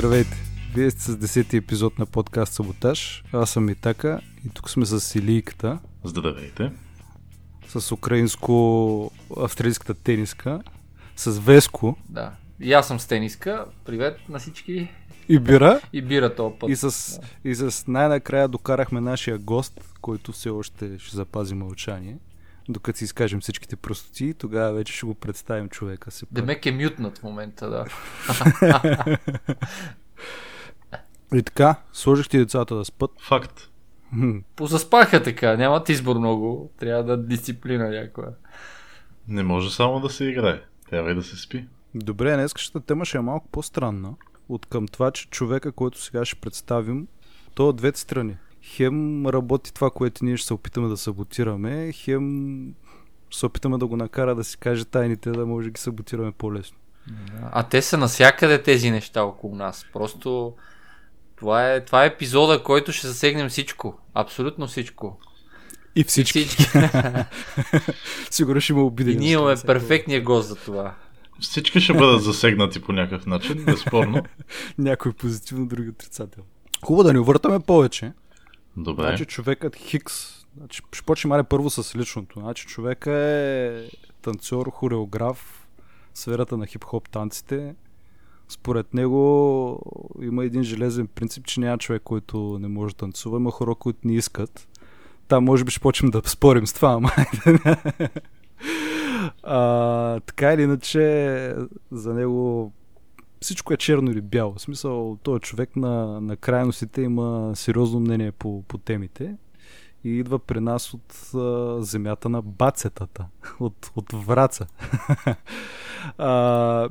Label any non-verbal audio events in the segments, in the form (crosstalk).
Здравейте! Вие сте с 10-ти епизод на подкаст Саботаж. Аз съм Митака и тук сме с Илийката. Здравейте! С украинско-австралийската тениска. С Веско. Да. И аз съм с тениска. Привет на всички. И бира. И бира този път. И с, да. и с най-накрая докарахме нашия гост, който все още ще запази мълчание. Докато си изкажем всичките простоти, тогава вече ще го представим човека си. Демек е мютнат в момента, да. (laughs) и така, сложих ти децата да спът. Факт. Позаспаха така, нямат избор много. Трябва да дисциплина някоя. Не може само да се играе. Трябва и да се спи. Добре, днескащата тема ще е малко по-странна. От към това, че човека, който сега ще представим, то от двете страни. Хем работи това, което ние ще се опитаме да саботираме, хем се опитаме да го накара да си каже тайните, да може да ги саботираме по-лесно. А те са насякъде тези неща около нас. Просто това е, това е епизода, който ще засегнем всичко. Абсолютно всичко. И всички. И всички. (laughs) Сигурно ще има обидени. И ние имаме перфектния гост за това. Всички ще бъдат засегнати по някакъв начин, безспорно. (laughs) Някой позитивно, други отрицателно. Хубаво да ни увъртаме повече. Добре. Значи човекът Хикс, значи, ще почнем мали първо с личното. Значи човека е танцор, хореограф, сферата на хип-хоп танците. Според него има един железен принцип, че няма човек, който не може да танцува, има хора, които не искат. Там може би ще почнем да спорим с това, ама (laughs) а, така или иначе, за него всичко е черно или бяло. В смисъл, този човек на, на крайностите има сериозно мнение по, по темите и идва при нас от а, земята на бацетата, (laughs) от, от Враца. (laughs) а,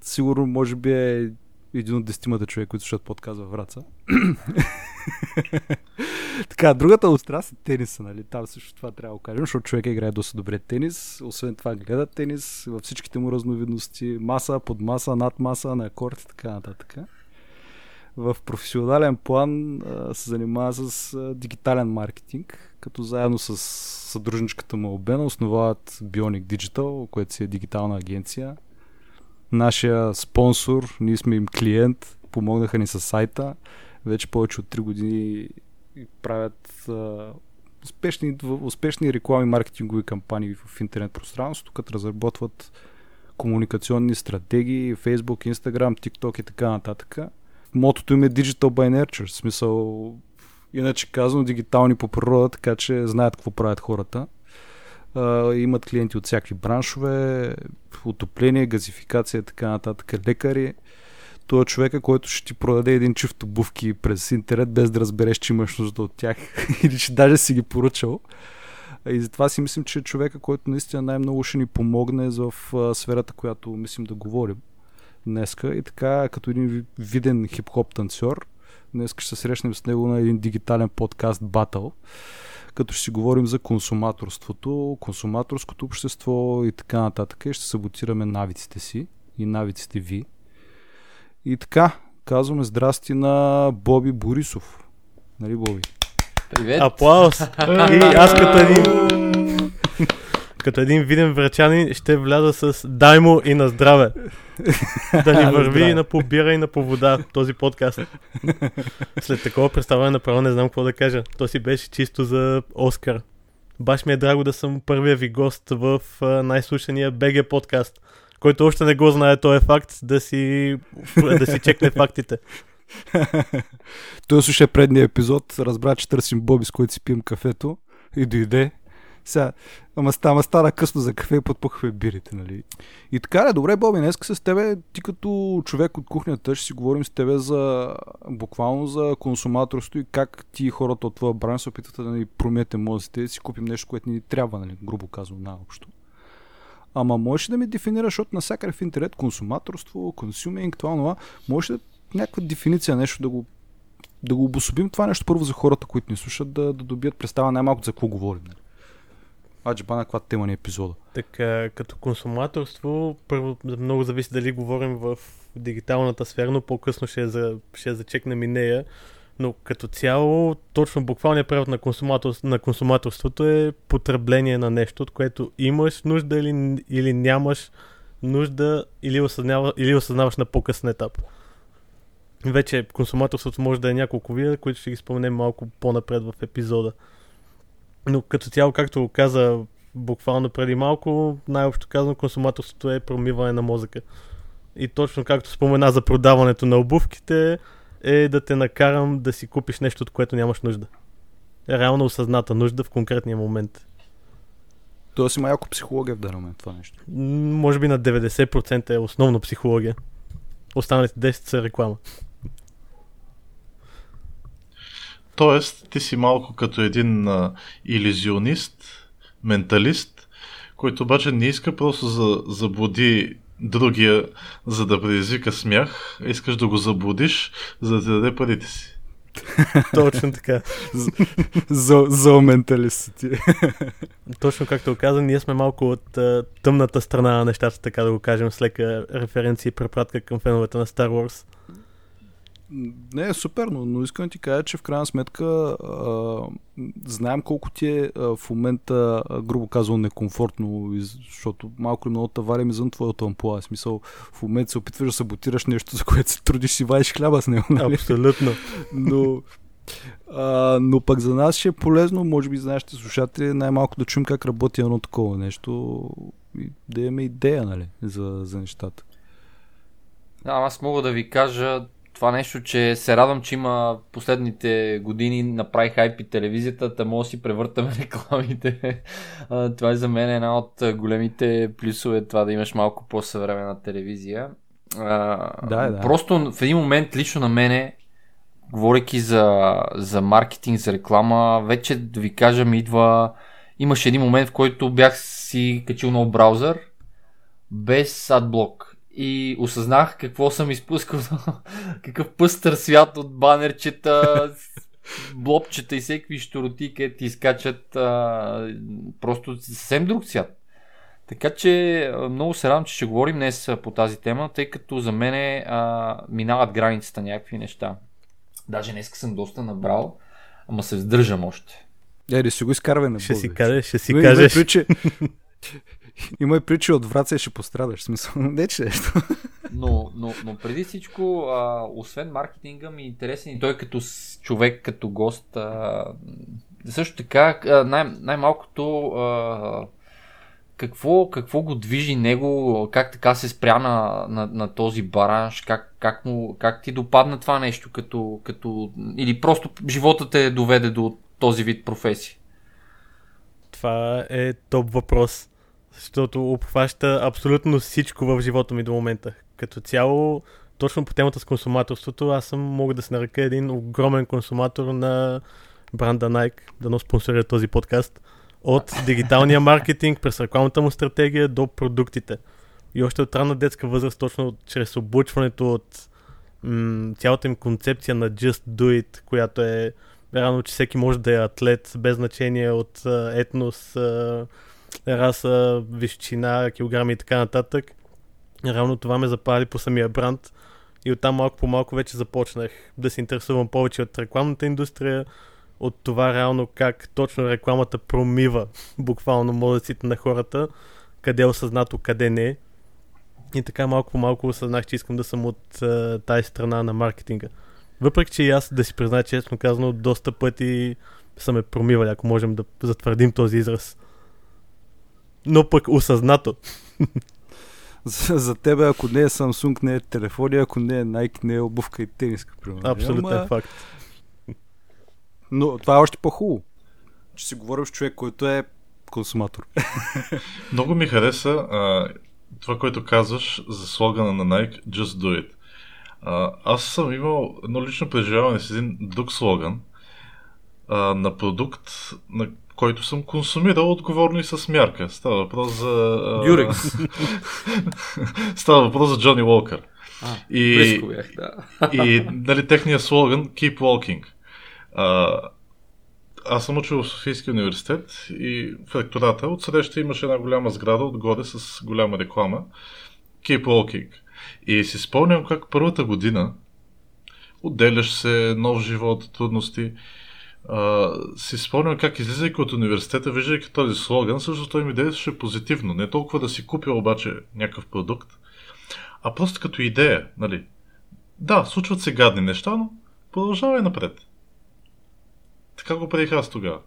сигурно, може би е един от десетимата човек, които слушат подкаст във Враца. (clears throat) (laughs) така, другата остра е тениса, нали? Там също това трябва да го кажем, защото човек играе доста добре тенис. Освен това гледа тенис във всичките му разновидности. Маса, под маса, над на акорд и така нататък. В професионален план се занимава с дигитален маркетинг, като заедно с съдружничката му Обена основават Bionic Digital, което си е дигитална агенция. Нашия спонсор, ние сме им клиент, помогнаха ни с сайта вече повече от 3 години правят а, успешни, успешни реклами, маркетингови кампании в интернет пространството, като разработват комуникационни стратегии, Facebook, Instagram, TikTok и така нататък. Мотото им е Digital by Nurture, в смисъл иначе казано дигитални по природа, така че знаят какво правят хората. Uh, имат клиенти от всякакви браншове, отопление, газификация така нататък, лекари той е човека, който ще ти продаде един чифт обувки през интернет, без да разбереш, че имаш нужда от тях (laughs) или че даже си ги поръчал. И затова си мислим, че е човека, който наистина най-много ще ни помогне в сферата, която мислим да говорим днеска. И така, като един виден хип-хоп танцор, днес ще се срещнем с него на един дигитален подкаст Батъл, като ще си говорим за консуматорството, консуматорското общество и така нататък. И ще саботираме навиците си и навиците ви. И така, казваме здрасти на Боби Борисов. Нали, Боби? Привет! Аплаус! И аз като един... като един виден врачанин ще вляза с дай му и на здраве. да ни (laughs) върви на побира и на по вода този подкаст. След такова представяне направо не знам какво да кажа. То си беше чисто за Оскар. Баш ми е драго да съм първия ви гост в най-слушания БГ подкаст който още не го знае този е факт, да си, да си чекне фактите. (laughs) Той слуша предния епизод, разбра, че търсим Боби, с който си пием кафето и дойде. Сега, ама, ама стана късно за кафе и подпухваме бирите, нали? И така е, добре, Боби, днес с тебе, ти като човек от кухнята, ще си говорим с тебе за буквално за консуматорство и как ти хората от твоя бран се опитват да ни промете мозъците и си купим нещо, което ни трябва, нали? Грубо наобщо. Ама можеш да ми дефинираш, защото навсякъде в интернет консуматорство, консюминг, това, това, може да някаква дефиниция, нещо да го, да го обособим това нещо първо за хората, които ни слушат, да, да добият представа най-малко за какво говорим. Нали? Аджи бана, каква тема ни е епизода? Така, като консуматорство, първо много зависи дали говорим в дигиталната сфера, но по-късно ще, за, ще зачекнем и нея. Но като цяло, точно буквалният превод на, консуматор, на консуматорството е потребление на нещо, от което имаш нужда или, или нямаш нужда, или, осъзнава, или осъзнаваш на по-късен етап. Вече консуматорството може да е няколко вида, които ще ги споменем малко по-напред в епизода. Но като цяло, както каза буквално преди малко, най-общо казано, консуматорството е промиване на мозъка. И точно както спомена за продаването на обувките, е да те накарам да си купиш нещо, от което нямаш нужда. Реално осъзната нужда в конкретния момент. Тоест има яко психология в момент това нещо. Може би на 90% е основно психология. Останалите 10 са реклама. Тоест, ти си малко като един а, иллюзионист, менталист, който обаче не иска просто за заблуди другия, за да предизвика смях, искаш да го заблудиш, за да ти даде парите си. (laughs) Точно така. За, за менталист си ти. Точно както каза, ние сме малко от а, тъмната страна на нещата, така да го кажем, с лека референция и препратка към феновете на Star Wars. Не, е супер, но, но искам да ти кажа, че в крайна сметка а, знаем колко ти е а, в момента, а, грубо казано, некомфортно, защото малко или много таварим извън твоята ампула. В смисъл, в момента се опитваш да саботираш нещо, за което се трудиш и вадиш хляба с него. Нали? Абсолютно. но, а, но пък за нас ще е полезно, може би за нашите слушатели, най-малко да чуем как работи едно такова нещо и да имаме идея нали, за, за нещата. Да, аз мога да ви кажа това нещо, че се радвам, че има последните години направи хайп и телевизията, да може да си превъртаме (laughs) рекламите. Това е за мен една от големите плюсове, това да имаш малко по-съвременна телевизия. А, Да, да. Просто в един момент лично на мене, говорейки за, за маркетинг, за реклама, вече да ви кажа ми идва... Имаше един момент, в който бях си качил нов браузър без адблок и осъзнах какво съм изпускал. (laughs) Какъв пъстър свят от банерчета, (laughs) блопчета и всеки щуроти, където ти изкачат а, просто съвсем друг свят. Така че много се радвам, че ще говорим днес по тази тема, тъй като за мен а, минават границата някакви неща. Даже днес съм доста набрал, ама се сдържам още. Е, да си го изкарвай на Ще си кажеш, ще си кажеш. че- (laughs) Има и причи от Враца и ще пострадаш. В Смисъл, (laughs) не че нещо. Но, но, но преди всичко, а, освен маркетинга ми е интересен и той като с- човек, като гост. А, също така, а, най- най-малкото а, какво, какво го движи него, как така се спря на, на, на този баранш, как, как, му, как ти допадна това нещо, като, като, или просто живота те доведе до този вид професия. Това е топ въпрос, защото обхваща абсолютно всичко в живота ми до момента. Като цяло, точно по темата с консуматорството, аз съм, мога да се нарека един огромен консуматор на бранда Nike, да но спонсорира този подкаст. От (laughs) дигиталния маркетинг, през рекламната му стратегия до продуктите. И още от ранна детска възраст, точно чрез облучването от м- цялата им концепция на Just Do It, която е Рано, че всеки може да е атлет, без значение от етнос, раса, височина, килограми и така нататък. Равно това ме запали по самия бранд. И оттам малко по малко вече започнах да се интересувам повече от рекламната индустрия, от това реално как точно рекламата промива буквално мозъците на хората, къде е осъзнато, къде не. И така малко по малко осъзнах, че искам да съм от а, тази страна на маркетинга. Въпреки, че и аз да си призная честно казано, доста пъти са ме промивали, ако можем да затвърдим този израз. Но пък осъзнато. (laughs) За, за тебе, ако не е Samsung, не е телефони, ако не е Nike, не е обувка и тениска. Примерно. Абсолютен Ама- факт. Но това е още по-хубаво. Че си говорим с човек, който е консуматор. (laughs) Много ми хареса а, това, което казваш за слогана на Nike Just Do It. А, аз съм имал едно лично преживяване с един друг слоган а, на продукт, на който съм консумирал отговорно и с мярка. Става въпрос за... Durex. (laughs) Става въпрос за Джони Уолкър. А, И- бях, да. (laughs) И нали, техния слоган Keep Walking. А, аз съм учил в Софийския университет и в ректората отсреща имаше една голяма сграда отгоре с голяма реклама Keep Walking. И си спомням как първата година отделяш се, нов живот, трудности. Си спомням как излизайки от университета, виждайки този слоган, също той ми действаше позитивно. Не толкова да си купя обаче някакъв продукт, а просто като идея, нали? Да, случват се гадни неща, но продължавай напред. Така го приех аз тогава.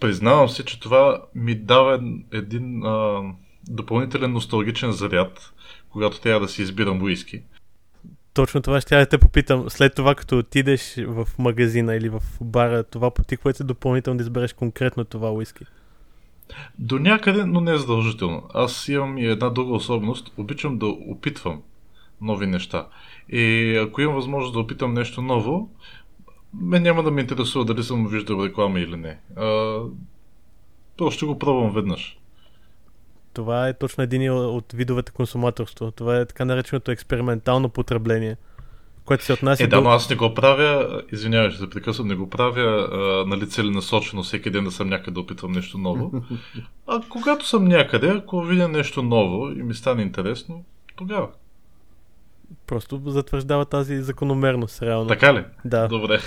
Признавам се, че това ми дава един а, допълнителен носталгичен заряд, когато трябва да си избирам уиски. Точно това ще я те попитам. След това, като отидеш в магазина или в бара, това потиква се допълнително да избереш конкретно това уиски. До някъде, но не е задължително. Аз имам и една друга особеност. Обичам да опитвам нови неща. И ако имам възможност да опитам нещо ново, мен няма да ме интересува дали съм виждал реклама или не. А, просто ще го пробвам веднъж. Това е точно един от видовете консуматорство. Това е така нареченото експериментално потребление, което се отнася Е, да, до... но аз не го правя, извинявай, ще се прекъсвам, не го правя а, нали целенасочено всеки ден да съм някъде да опитвам нещо ново. А когато съм някъде, ако видя нещо ново и ми стане интересно, тогава. Просто затвърждава тази закономерност, реално. Така ли? Да. Добре.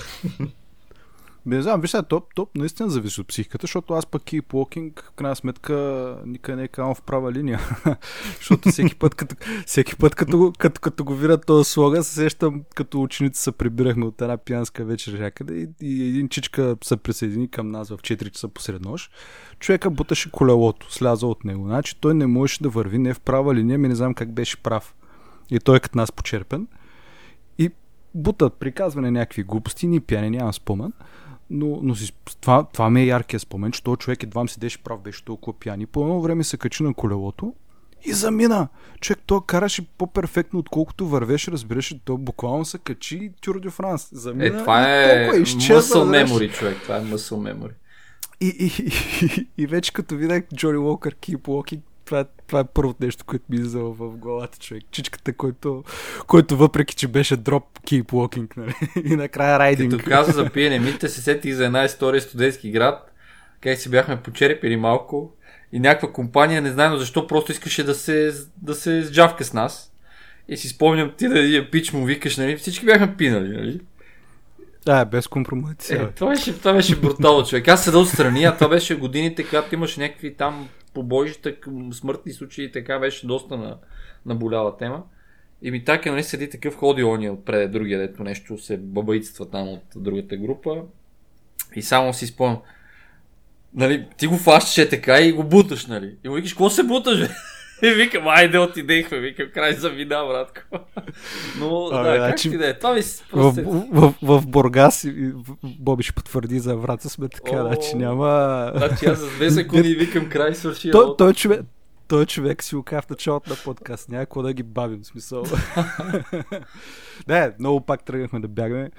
Не знам, виж сега, топ, топ наистина зависи от психиката, защото аз пък и walking, в крайна сметка, никъде не е кам в права линия. (laughs) защото всеки път, като, всеки път като, като, като го видя този слога, се сещам, като ученици се прибирахме от една пиянска вечер някъде и, и един чичка се присъедини към нас в 4 часа посред нощ. Човека буташе колелото, сляза от него. Значи той не можеше да върви не в права линия, ми не знам как беше прав. И той е като нас почерпен. И бутат приказване някакви глупости, ни пяне, нямам спомен. Но, но си, това, това ми е яркия спомен, че този човек едва ми седеше прав, беше толкова пиян. И по едно време се качи на колелото и замина. Човек, той караше по-перфектно, отколкото вървеше, разбираше, той буквално се качи Тюр де Франс. Замина Е, това е muscle знаеш. memory, човек. Това е muscle memory. И, и, и, и вече като видях Джони Уокър Keep Walking, това, това е първото нещо, което ми излиза в главата, човек. Чичката, който, който въпреки, че беше дроп Keep Walking, нали? (laughs) и накрая райдинг. Като каза за пиене, мите се сетих за една история студентски град, къде си бяхме почерпили малко и някаква компания, не знам защо, просто искаше да се, да се сджавка с нас. И си спомням ти да един пич му викаш, нали? Всички бяхме пинали, нали? Да, без компромисия. Е, това беше, това беше брутално, човек. Аз седа отстрани, а това беше годините, когато имаше някакви там побоища, смъртни случаи и така беше доста на, наболяла тема. И ми така, нали, седи такъв ходи ония отпред, другия, дето нещо се бабаитства там от другата група. И само си спомням, нали, ти го фащаш е така и го буташ, нали. И му викаш, какво се буташ, бе? И (laughs) викам, айде отидехме, викам, край за вина, братко. Но, Абе, да, как значи, ти да е, това ми В, просто... е- в, в, в Бургас, в- Боби ще потвърди за врата сме така, О. значи няма... Значи аз за две секунди викам край, свърши той, той, човек, той човек си го в началото на подкаст. Какво да ги бавим, в смисъл. (laughs) не, много пак тръгнахме да бягаме.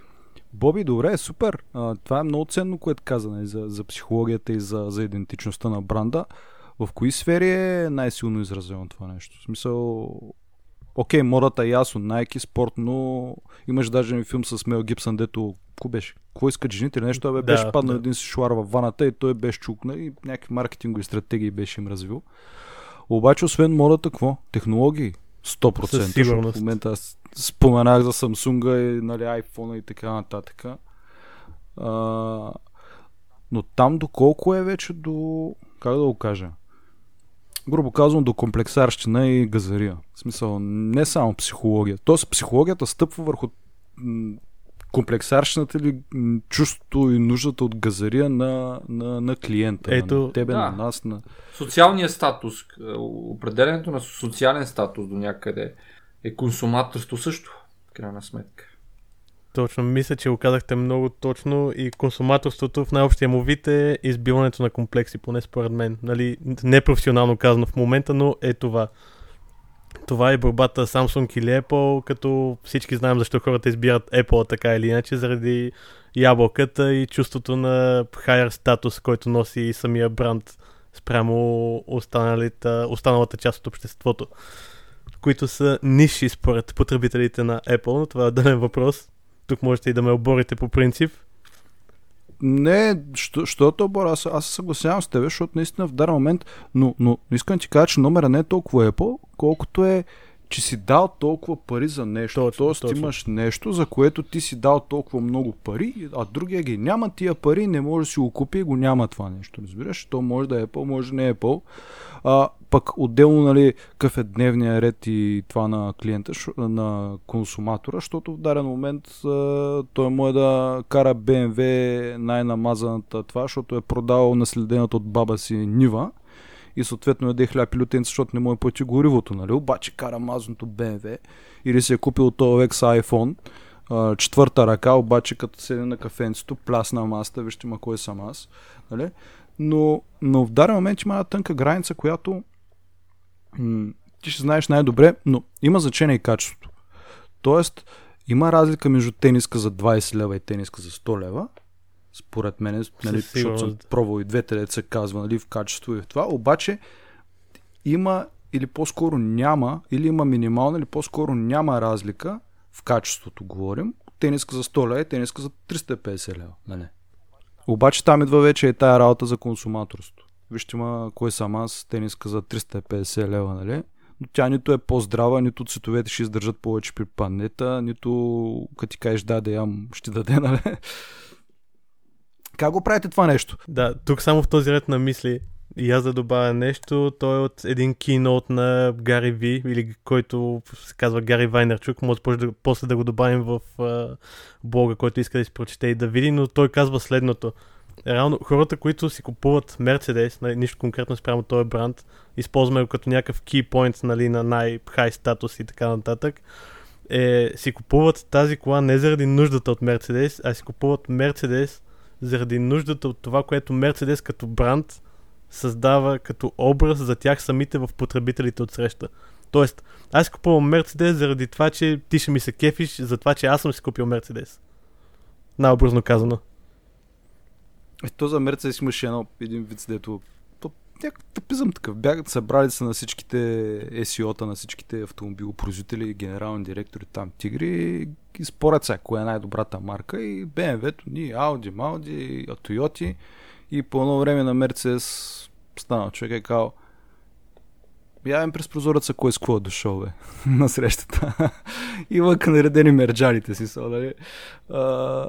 Боби, добре, супер. А, това е много ценно, което каза нали, за, за психологията и за, за идентичността на бранда. В кои сфери е най-силно изразено това нещо? В смисъл, окей, модата е ясно, Nike, спорт, но имаш даже един филм с Мел Гибсън, дето, какво беше? Какво искат жените или нещо? Бе, Да, беше паднал да. един си шуар във ваната и той беше чукна и някакви маркетингови стратегии беше им развил. Обаче, освен модата, какво? Технологии? 100%. Със сигурност. В момента аз споменах за Samsung и нали, iPhone и така нататък. А, но там доколко е вече до... Как да го кажа? Грубо казвам, до комплексарщина и газария. В смисъл, не само психология. Тоест, психологията стъпва върху комплексарщината или чувството и нуждата от газария на, на, на клиента. Ето, на тебе, да. на нас, на... Социалният статус, е, определенето на социален статус до някъде е консуматорство също, в крайна сметка. Точно, мисля, че го казахте много точно и консуматорството в най-общия му вид е избиването на комплекси, поне според мен. Нали, не професионално казано в момента, но е това. Това е борбата Samsung или Apple, като всички знаем защо хората избират Apple така или иначе, заради ябълката и чувството на higher статус, който носи самия бранд спрямо останалата част от обществото, които са ниши според потребителите на Apple, но това е отделен въпрос. Тук можете и да ме оборите по принцип. Не, що, що бора, аз, аз се съгласявам с тебе, защото наистина в даден момент, но, но искам ти кажа, че номера не е толкова Apple, колкото е че си дал толкова пари за нещо. Точно, Тоест точно. имаш нещо, за което ти си дал толкова много пари, а другия ги няма тия пари, не може да си го купи и го няма това нещо. Разбираш? То може да е Apple, може да не е Apple. А, пък отделно, нали, какъв е дневния ред и това на клиента, на консуматора, защото в даден момент а, той може да кара BMW най-намазаната това, защото е продал наследената от баба си Нива и съответно яде хляб и лютенца, защото не може да плати горивото, нали? Обаче кара мазното BMW или си е купил този X iPhone, а, четвърта ръка, обаче като седе на кафенцето, плясна масата, вижте ма кой съм аз, нали? Но, но в даден момент има една тънка граница, която м- ти ще знаеш най-добре, но има значение и качеството. Тоест, има разлика между тениска за 20 лева и тениска за 100 лева, според мен, нали, защото съм пробвал и двете, деца се казва, нали, в качество и в това, обаче има или по-скоро няма, или има минимална, или по-скоро няма разлика в качеството, говорим. Тениска за 100 лева и тениска за 350 лева. Нали? Обаче там идва вече и тая работа за консуматорство. Вижте ма, кой съм аз, тениска за 350 лева, нали? Но тя нито е по-здрава, нито цветовете ще издържат повече при панета, нито като ти кажеш да, да ям, ще даде, (laughs) нали? Как го правите това нещо? Да, тук само в този ред на мисли и аз да добавя нещо, той е от един кинот на Гари Ви, или който се казва Гари Вайнерчук, може да, после да го добавим в а, блога, който иска да си прочете и да види, но той казва следното. Реално, хората, които си купуват Мерцедес, нали, нищо конкретно спрямо този бранд, използваме го като някакъв key нали, на най-хай статус и така нататък, е, си купуват тази кола не заради нуждата от Мерцедес, а си купуват Мерцедес заради нуждата от това, което Мерцедес като бранд създава като образ за тях самите в потребителите от среща. Тоест, аз купувам Мерцедес заради това, че ти ще ми се кефиш, за това, че аз съм си купил Мерцедес. Най-образно казано. Ето за Мерцедес имаше едно, един вид, дето то, някакъв тъпизъм такъв. Бягат, събрали се на всичките SEO-та, на всичките автомобилопроизводители, генерални директори там, тигри и спорят сега, коя е най-добрата марка и BMW-то, ни Audi, Audi, Toyota и по едно време на Мерцедес стана човек и казал Явен през прозореца кой с какво е дошъл, бе, (laughs) на срещата. и вънка наредени мерджаните си са, нали? А,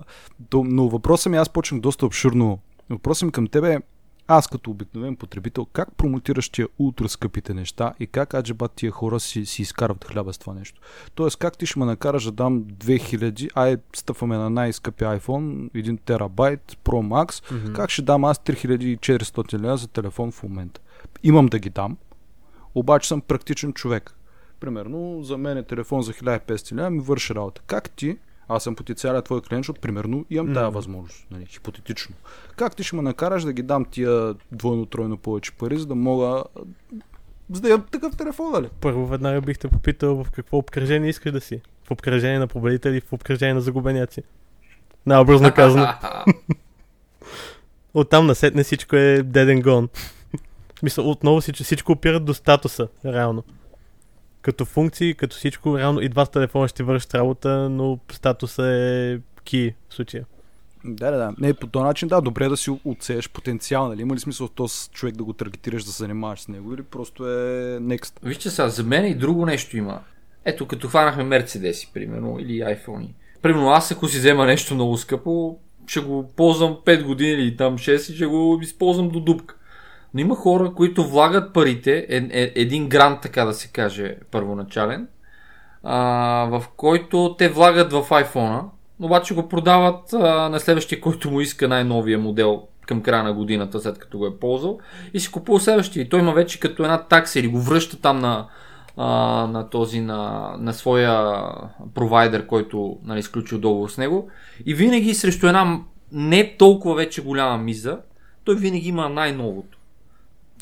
но въпросът ми, аз почнах доста обширно. Въпросът ми към тебе е, аз като обикновен потребител, как промотираш тия ултра скъпите неща и как аджеба тия хора си, си изкарват хляба с това нещо? Тоест, как ти ще ме накараш да дам 2000, ай, стъпваме на най-скъпи iPhone, 1 терабайт, Pro Max, mm-hmm. как ще дам аз 3400 лева за телефон в момента? Имам да ги дам, обаче съм практичен човек. Примерно, за мен е телефон за 1500 лева ми върши работа. Как ти, аз съм потенциален твой клиент, защото примерно имам mm. тази възможност, нали, хипотетично. Как ти ще ме накараш да ги дам тия двойно-тройно повече пари, за да мога за да имам такъв телефон, нали? Първо веднага бих те попитал в какво обкръжение искаш да си. В обкръжение на победители, в обкръжение на загубеняци. Най-образно казано. (laughs) Оттам насетне всичко е gone. В смисъл, отново всичко, всичко опират до статуса, реално. Като функции, като всичко, реално и двата телефона ще вършат работа, но статуса е ки в случая. Да, да, да. Не, по този начин, да, добре е да си отсееш потенциал, нали? Има ли смисъл този човек да го таргетираш, да се занимаваш с него или просто е next? Вижте сега, за мен и друго нещо има. Ето, като хванахме Мерцедеси, примерно, или iPhone. Примерно аз, ако си взема нещо много скъпо, ще го ползвам 5 години или там 6 и ще го използвам до дупка. Но има хора, които влагат парите, е, е, един грант, така да се каже, първоначален, а, в който те влагат в iPhone, обаче го продават а, на следващия, който му иска най-новия модел към края на годината, след като го е ползвал, и си купува следващия. И той има вече като една такса или го връща там на, а, на този, на, на своя провайдер, който нали, изключил договор с него. И винаги срещу една не толкова вече голяма миза, той винаги има най-новото.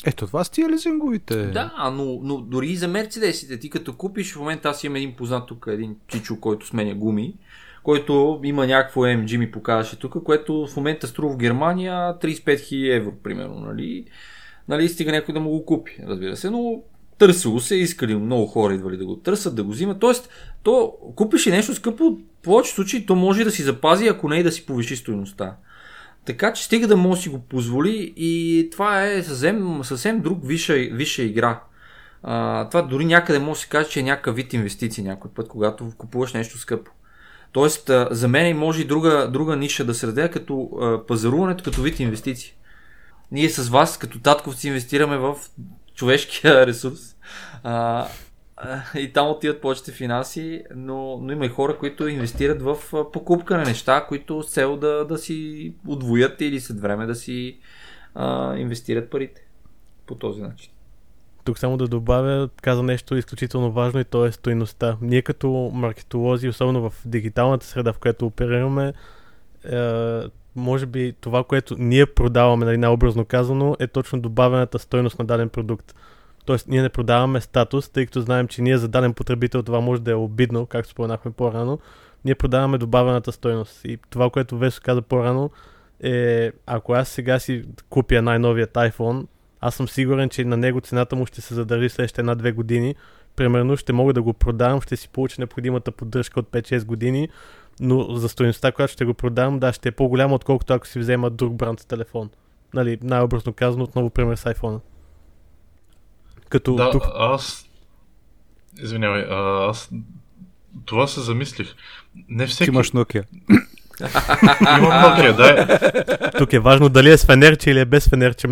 Ето това са тия лизинговите. Да, но, но дори и за мерцедесите, ти като купиш, в момента аз имам един познат тук, един чичо, който сменя гуми, който има някакво MG ми показваше тук, което в момента струва в Германия 35 000 евро, примерно, нали? Нали, стига някой да му го купи, разбира се, но търсило се, искали много хора идвали да го търсят, да го взимат. Тоест, то купиш и нещо скъпо, в повечето случаи то може да си запази, ако не и да си повиши стоеността. Така че стига да може да си го позволи и това е съвсем, съвсем друг висша, висша игра. А, това дори някъде може да се каже, че е някакъв вид инвестиции някой път, когато купуваш нещо скъпо. Тоест, а, за мен може и друга, друга ниша да се разделя като а, пазаруването като вид инвестиции. Ние с вас, като татковци, инвестираме в човешкия (laughs) ресурс. А, и там отиват повечето финанси, но, но има и хора, които инвестират в покупка на неща, които с цел да, да си отвоят или след време да си а, инвестират парите по този начин. Тук само да добавя, каза нещо изключително важно и то е стоиността. Ние като маркетолози, особено в дигиталната среда, в която оперираме, е, може би това, което ние продаваме, нали, най-образно казано, е точно добавената стойност на даден продукт. Тоест, ние не продаваме статус, тъй като знаем, че ние за даден потребител това може да е обидно, както споменахме по-рано. Ние продаваме добавената стойност. И това, което Весо каза по-рано, е, ако аз сега си купя най-новият iPhone, аз съм сигурен, че на него цената му ще се задържи следващите една-две години. Примерно ще мога да го продавам, ще си получа необходимата поддръжка от 5-6 години, но за стоеността, която ще го продам, да, ще е по-голяма, отколкото ако си взема друг бранд телефон. Нали, най-образно казано, отново пример с iPhone. Като да, тук... аз... Извинявай, аз това се замислих. Не всеки... Ти имаш Nokia. (coughs) Имам Nokia, да. Тук е важно дали е с фенерче или е без фенерче.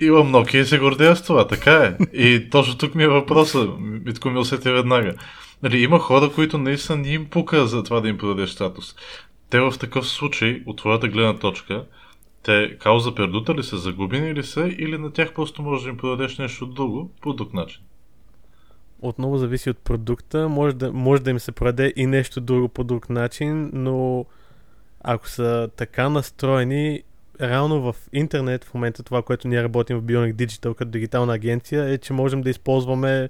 Имам Nokia и се гордея с това, така е. И точно тук ми е въпроса, Митко ми усети веднага. Нали, има хора, които наистина не им пука за това да им продадеш статус. Те в такъв случай, от твоята гледна точка, те кауза пердута ли са, загубени ли са или на тях просто можеш да им продадеш нещо друго по друг начин? Отново зависи от продукта. Може да, може да им се продаде и нещо друго по друг начин, но ако са така настроени, реално в интернет в момента това, което ние работим в Bionic Digital като дигитална агенция е, че можем да използваме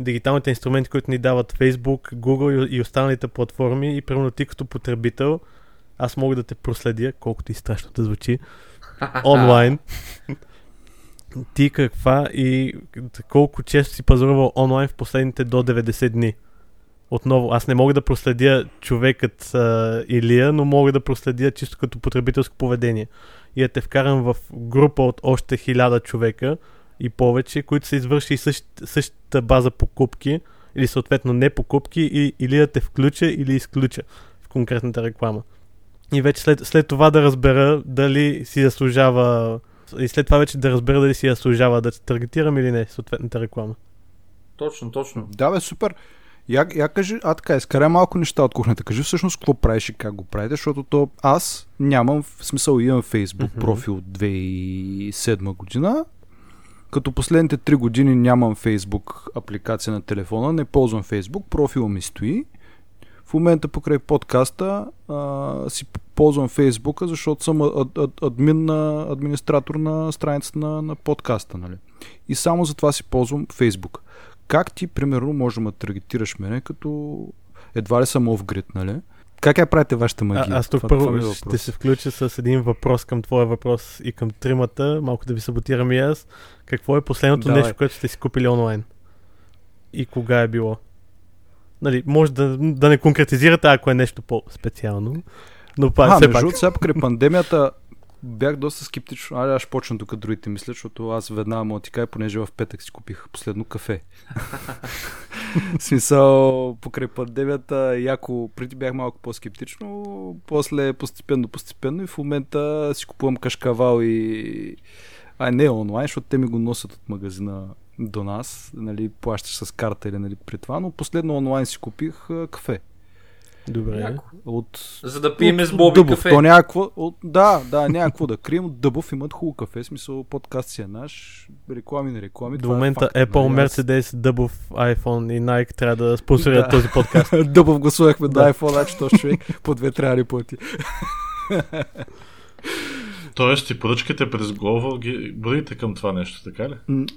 дигиталните инструменти, които ни дават Facebook, Google и останалите платформи и примерно ти като потребител аз мога да те проследя, колкото и страшно да звучи, онлайн. ти каква и колко често си пазарувал онлайн в последните до 90 дни. Отново, аз не мога да проследя човекът а, Илия, но мога да проследя чисто като потребителско поведение. И да те вкарам в група от още хиляда човека и повече, които са извършили същ, същата база покупки или съответно не покупки и, или да те включа или изключа в конкретната реклама. И вече след, след това да разбера дали си заслужава и след това вече да разбера дали си заслужава да таргетирам или не съответната реклама. Точно, точно. Да, бе, супер. Я, я кажи, а така, изкарай малко неща от кухнята. Кажи всъщност какво правиш и как го правите, защото то аз нямам, в смисъл имам Facebook mm-hmm. профил от 2007 година, като последните 3 години нямам Facebook апликация на телефона, не ползвам Facebook, профила ми стои. В момента покрай подкаста а, си ползвам Фейсбука, защото съм ад, ад, админ на, администратор на страницата на, на подкаста. Нали? И само за това си ползвам Фейсбук. Как ти, примерно, може да таргетираш мене, като едва ли съм off-grid, нали? Как я правите вашата магия? А, аз тук това, първо това е ще се включа с един въпрос към твоя въпрос и към тримата, малко да ви саботирам и аз. Какво е последното Давай. нещо, което сте си купили онлайн? И кога е било? Нали, може да, да не конкретизирате, ако е нещо по-специално. Но пак, а, все между пак. сега покрай пандемията бях доста скептично. Ай, аз ще почна тук другите мисля, защото аз веднага му ти кажа, понеже в петък си купих последно кафе. (laughs) смисъл, покрай пандемията, яко, преди бях малко по-скептично, после постепенно, постепенно и в момента си купувам кашкавал и... Ай, не онлайн, защото те ми го носят от магазина до нас, нали, плащаш с карта или нали, при това, но последно онлайн си купих а, кафе. Добре. От, За да пиеме с Боби Дъбов. кафе. То някакво, от, да, да, някакво да крием. От Дъбов имат хубаво кафе. Смисъл, подкаст си е наш. Реклами на реклами. До момента е факт, Apple, нали? Mercedes, Дъбов, iPhone и Nike трябва да спонсорират да. този подкаст. (laughs) Дъбов гласувахме да. на iPhone, значи то човек по две трябва да плати. (laughs) Тоест ти поръчките през Glovo ги броите към това нещо, така ли?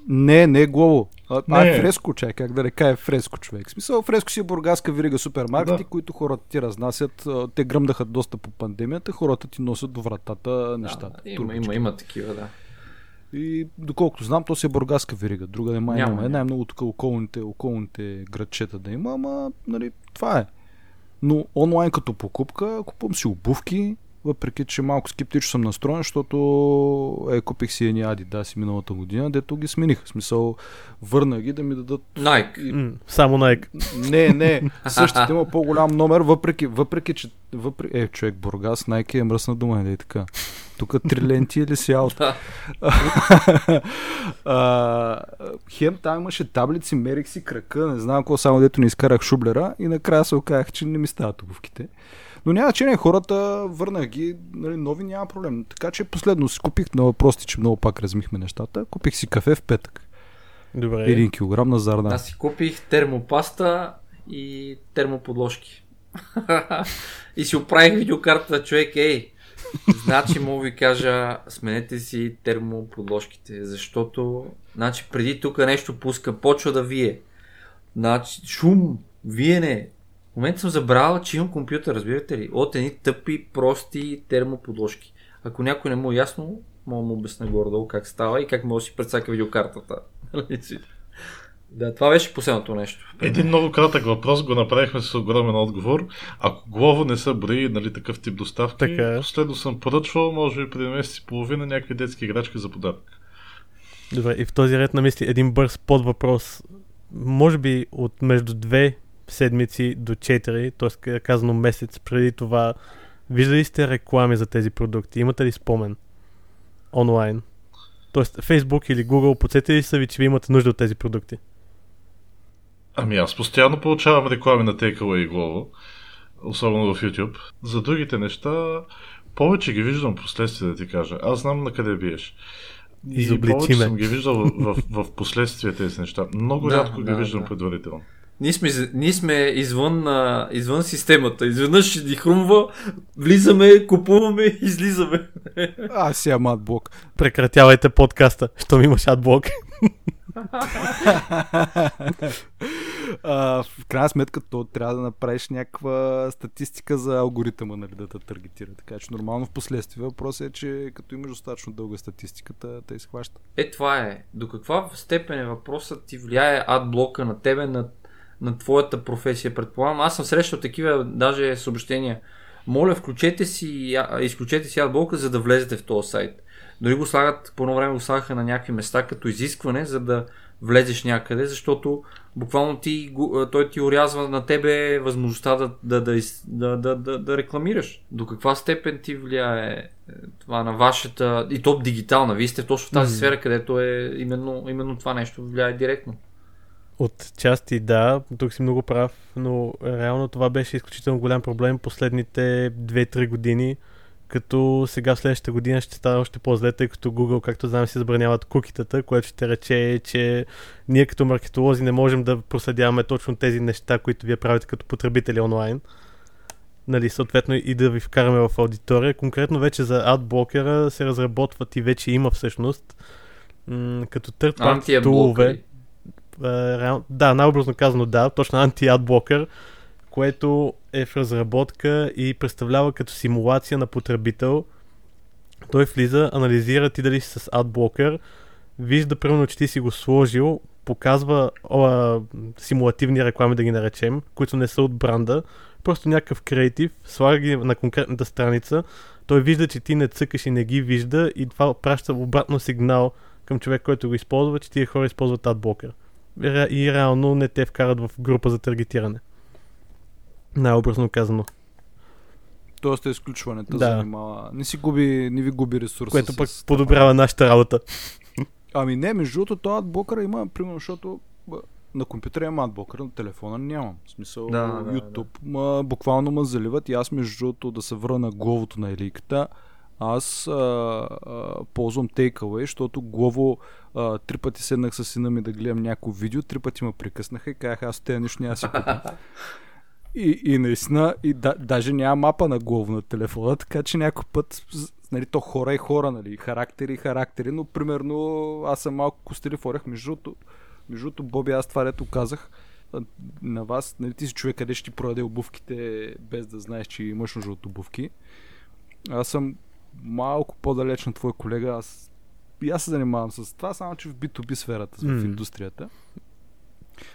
Не, не Glovo. А, не. а е фреско, чай, как да река е фреско човек. В смисъл, фреско си е бургаска вирига супермаркети, да. които хората ти разнасят. Те гръмдаха доста по пандемията, хората ти носят до вратата нещата. Да, има, има, има такива, да. И доколкото знам, то си е бургаска верига. Друга не май няма. Най-много тук околните, околните градчета да има, ама нали, това е. Но онлайн като покупка, купувам си обувки, въпреки че малко скептично съм настроен, защото е, купих си едни Adidas миналата година, дето ги смених. В смисъл, върна ги да ми дадат... Nike. М, само Nike. Не, не, (laughs) същите има по-голям номер, въпреки, въпреки че... Въпреки... Е, човек, Бургас, Nike е мръсна дума, не така. Тук три ленти или си аут. (laughs) Хем там имаше таблици, мерих си крака, не знам какво, само дето не изкарах шублера и накрая се оказах, че не ми стават обувките. Но няма че не, хората върнах ги, нали, нови няма проблем. Така че последно си купих на въпросите, че много пак размихме нещата. Купих си кафе в петък. Добре. Един килограм на зарна. Аз си купих термопаста и термоподложки. (laughs) и си оправих видеокартата, човек, ей, значи мога ви кажа, сменете си термоподложките, защото, значи преди тук нещо пуска, почва да вие. Значи, шум, виене. В момента съм забравил, че имам компютър, разбирате ли? От едни тъпи, прости термоподложки. Ако някой не му е ясно, мога му обясня горе-долу как става и как може да си прецака видеокартата. (laughs) да, това беше последното нещо. Един много кратък въпрос го направихме с огромен отговор. Ако Глово не са брои нали, такъв тип доставки, Така е. последно съм поръчвал, може би преди месец и половина, някакви детски играчки за подарък. Добре, и в този ред на мисли един бърз под въпрос. Може би от между две седмици до 4, т.е. казано месец преди това, виждали сте реклами за тези продукти? Имате ли спомен? Онлайн. Тоест, Facebook или Google, подсетили ли са ви, че ви имате нужда от тези продукти? Ами аз постоянно получавам реклами на Takeaway и Глово, особено в YouTube. За другите неща, повече ги виждам последствие да ти кажа. Аз знам на къде биеш. И повече ме. съм ги виждал в, в, в последствие тези неща. Много (laughs) Да, рядко ги да, виждам да. предварително. Ние сме, ние сме извън, а, извън системата. Изведнъж ни хрумва, влизаме, купуваме, (laughs) излизаме. А, си адблок. Прекратявайте подкаста, щом имаш адблок. а, в крайна сметка, то трябва да направиш някаква статистика за алгоритъма, нали, да те таргетира. Така че нормално в последствие въпросът е, че като имаш достатъчно дълга статистиката, те изхваща. Е, това е. До каква степен е въпросът ти влияе адблока на тебе, на, на твоята професия, предполагам. Аз съм срещал такива даже съобщения. Моля, включете си, изключете си адблока, за да влезете в този сайт. Дори го слагат, по едно време го слагаха на някакви места като изискване, за да влезеш някъде, защото буквално ти, той ти урязва на тебе възможността да, да, да, да, да, да, да рекламираш. До каква степен ти влияе е, това на вашата, и то дигитална, вие сте точно в тази сфера, където е именно, именно това нещо влияе директно. От части да, тук си много прав, но реално това беше изключително голям проблем последните 2-3 години, като сега в следващата година ще стане още по-зле, тъй като Google, както знаем, си забраняват кукитата, което ще рече, че ние като маркетолози не можем да проследяваме точно тези неща, които вие правите като потребители онлайн. Нали, съответно и да ви вкараме в аудитория. Конкретно вече за адблокера се разработват и вече има всъщност м- като third party тулове. А, реал... Да, най-образно казано да, точно анти-адблокър, което е в разработка и представлява като симулация на потребител. Той влиза, анализира ти дали си с адблокър, вижда примерно, че ти си го сложил, показва о, симулативни реклами, да ги наречем, които не са от бранда, просто някакъв креатив, слага ги на конкретната страница, той вижда, че ти не цъкаш и не ги вижда и това праща обратно сигнал към човек, който го използва, че тия хора използват адблокър. И ре- И реално не те вкарат в група за таргетиране. Най-образно казано. Тоест е изключването Да. занимава. Не си губи, не ви губи ресурса. Което пък с- подобрява нашата работа. (laughs) Ами не, между другото, този адблокър има, примерно, защото на компютъра имам адблокър, на телефона нямам. В смисъл, Да, да, YouTube ма, буквално ме заливат и аз, между другото, да се върна на главото на еликата, аз а, а, ползвам Takeaway, защото главо а, три пъти седнах с сина ми да гледам някакво видео, три пъти ме прекъснаха и казах, аз тези нещо няма си купя. (laughs) И, и наистина, и да, даже няма мапа на главо на телефона, така че някой път, нали, то хора и хора, нали, характери и характери, но примерно аз съм малко костелив орех, между другото, Боби, аз това дето казах на вас, нали, ти си човек, къде ще ти продаде обувките, без да знаеш, че имаш нужда от обувки. Аз съм малко по-далеч на твой колега, аз и аз се занимавам с това, само че в B2B сферата, в М. индустрията.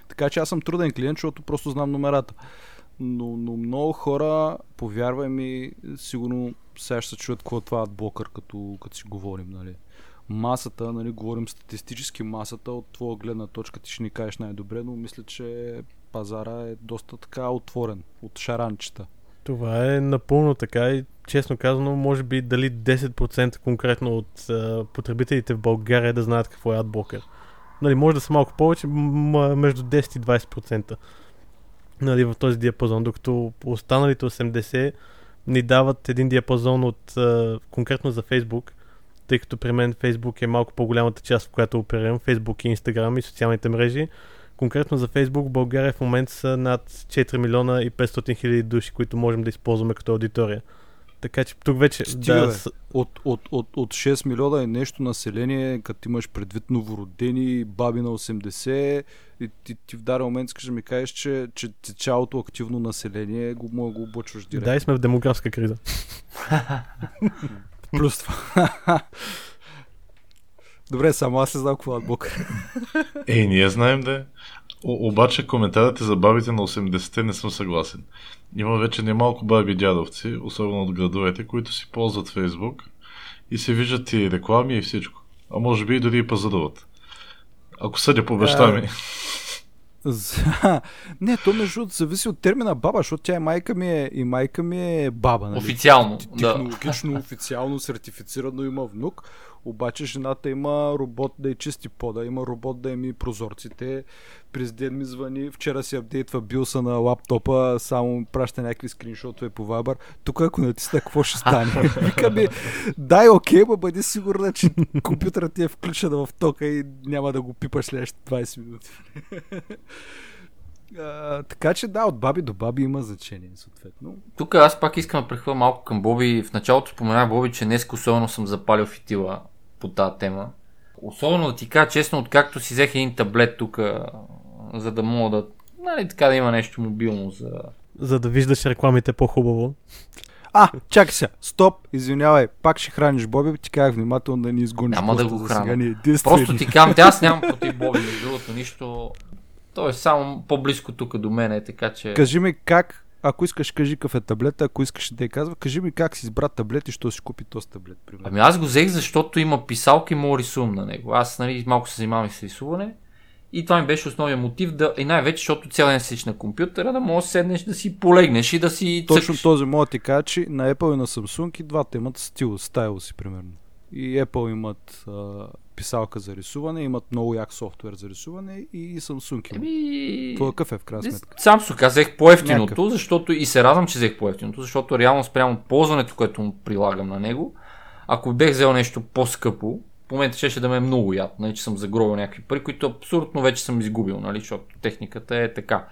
Така че аз съм труден клиент, защото просто знам номерата. но, но много хора, повярвай ми, сигурно сега ще се чуят какво е това адблокър, като, като си говорим, нали. Масата, нали, говорим статистически масата, от твоя гледна точка ти ще ни кажеш най-добре, но мисля, че пазара е доста така отворен от шаранчета. Това е напълно така и честно казано, може би дали 10% конкретно от а, потребителите в България да знаят какво е адблокър. Нали, може да са малко повече, м- между 10 и 20% нали, в този диапазон, докато останалите 80 ни дават един диапазон от а, конкретно за Facebook, тъй като при мен Facebook е малко по-голямата част, в която оперирам, Facebook и Instagram и социалните мрежи. Конкретно за Facebook България в момента са над 4 милиона и 500 хиляди души, които можем да използваме като аудитория. Така че тук вече... Стига, да, бе. От, от, от, от 6 милиона е нещо население, като имаш предвид новородени, баби на 80 и ти, ти в даден момент искаш да ми кажеш, че, че, цялото активно население го го облъчваш директно. да, и сме в демографска криза. (laughs) Плюс това. Добре, само аз не знам какво е адблокър. (laughs) Ей, ние знаем да е. О- обаче коментарите за бабите на 80-те не съм съгласен. Има вече немалко баби дядовци, особено от градовете, които си ползват Фейсбук и се виждат и реклами и всичко. А може би и дори и пазаруват. Ако съдя по баща ми. За- (laughs) не, то между другото зависи от термина баба, защото тя и майка ми е, и майка ми е баба. Нали? Официално, да. Технологично, официално, сертифицирано има внук, обаче жената има робот да й чисти пода, има робот да ми прозорците. През ден ми звъни, вчера си апдейтва билса на лаптопа, само праща някакви скриншотове по Viber. Тук ако натисна, какво ще стане? (laughs) Вика ми, дай окей, ма бъди сигурна, че компютърът ти е включен в тока и няма да го пипаш следващите 20 минути. (laughs) А, така че да, от баби до баби има значение, съответно. Тук аз пак искам да прехвърля малко към Боби. В началото споменах Боби, че днес особено съм запалил фитила по тази тема. Особено да ти кажа честно, откакто си взех един таблет тук, за да мога да, нали, така да има нещо мобилно за... За да виждаш рекламите по-хубаво. А, чакай сега, стоп, извинявай, пак ще храниш Боби, ти казах внимателно да ни изгониш. Няма да го храня. ни е. Просто ти казвам, аз нямам против Боби, между другото нищо. Той е само по-близко тук до мене, така че... Кажи ми как, ако искаш кажи какъв е таблета, ако искаш да я казва, кажи ми как си избра таблет и що си купи този таблет, примерно. Ами аз го взех, защото има писалка и мога рисувам на него. Аз нали, малко се занимавам и с рисуване. И това ми беше основният мотив да, и най-вече, защото цял ден седиш на компютъра, да можеш да седнеш да си полегнеш и да си Точно цъкаш. този мога ти кажа, че на Apple и на Samsung и двата имат стил, стайл си, примерно. И Apple имат а, писалка за рисуване, имат много як софтуер за рисуване и Samsung. Еми... Това какъв е в крайна сметка? Сам си аз взех по-ефтиното, защото и се радвам, че взех по-ефтиното, защото реално спрямо ползването, което му прилагам на него, ако бех взел нещо по-скъпо, в момента ще да ме е много яд, нали, че съм загробил някакви пари, които абсолютно вече съм изгубил, нали, защото техниката е така.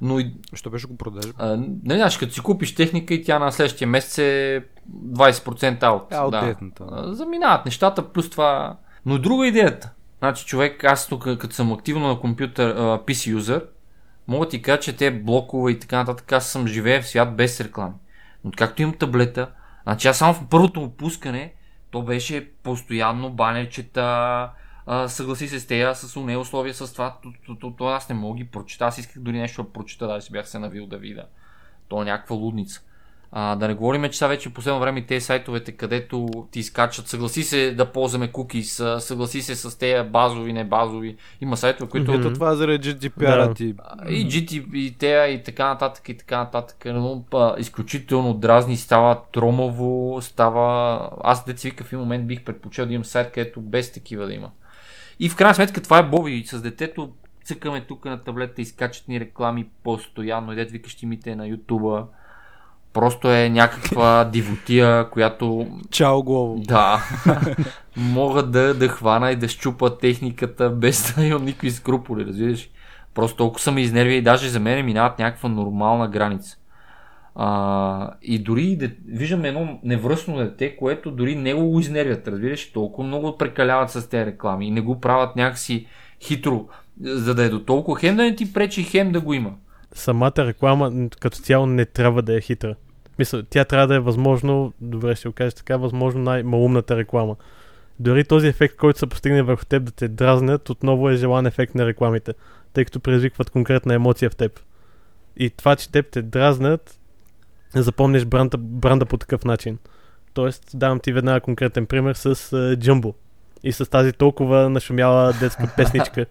Но и, Що беше го продажа? а, нали, знаеш, като си купиш техника и тя на следващия месец е 20% аут. Е, аутдейтната. А, Заминават нещата, плюс това... Но друга идеята. Значи човек, аз тук като съм активно на компютър, а, PC юзър, мога ти кажа, че те блокове и така нататък, аз съм живея в свят без реклами. Но както имам таблета, значи аз само в първото му пускане, то беше постоянно банерчета, а, съгласи се с тея, с уне условия, с това, то, то, то, то, аз не мога ги прочита, аз исках дори нещо да прочита, даже си бях се навил да видя. То е някаква лудница. А, да не говорим, че сега вече в последно време тези сайтовете, където ти изкачат, съгласи се да ползваме а, съгласи се с тези базови, не базови. Има сайтове, които Ето това е заради GDPR Да. ти. и GT, и тея, и така нататък, и така нататък. Но, па, изключително дразни, става тромаво, става... Аз деца вика в един момент бих предпочел да имам сайт, където без такива да има. И в крайна сметка това е Боби. С детето цъкаме тук на таблета, изкачат ни реклами постоянно. И дет викаш ти мите на Ютуба. Просто е някаква дивотия, която Чао, Глово. да. (laughs) Мога да, да хвана и да щупа техниката без да имам никакви скруполи, разбираш. Просто толкова са ме изнервили и даже за мен минават някаква нормална граница. А, и дори де, виждам едно невръстно дете, което дори него го изнервят, разбираш, толкова много прекаляват с тези реклами и не го правят някакси хитро, за да е до толкова хем да не ти пречи, хем да го има. Самата реклама като цяло не трябва да е хитра. Мисля, тя трябва да е възможно, добре ще го кажа така, възможно най-малумната реклама. Дори този ефект, който се постигне върху теб да те дразнят, отново е желан ефект на рекламите, тъй като предизвикват конкретна емоция в теб. И това, че теб те дразнат, запомнеш бранда, бранда по такъв начин. Тоест, давам ти веднага конкретен пример с uh, Jumbo и с тази толкова нашумяла детска (laughs) песничка.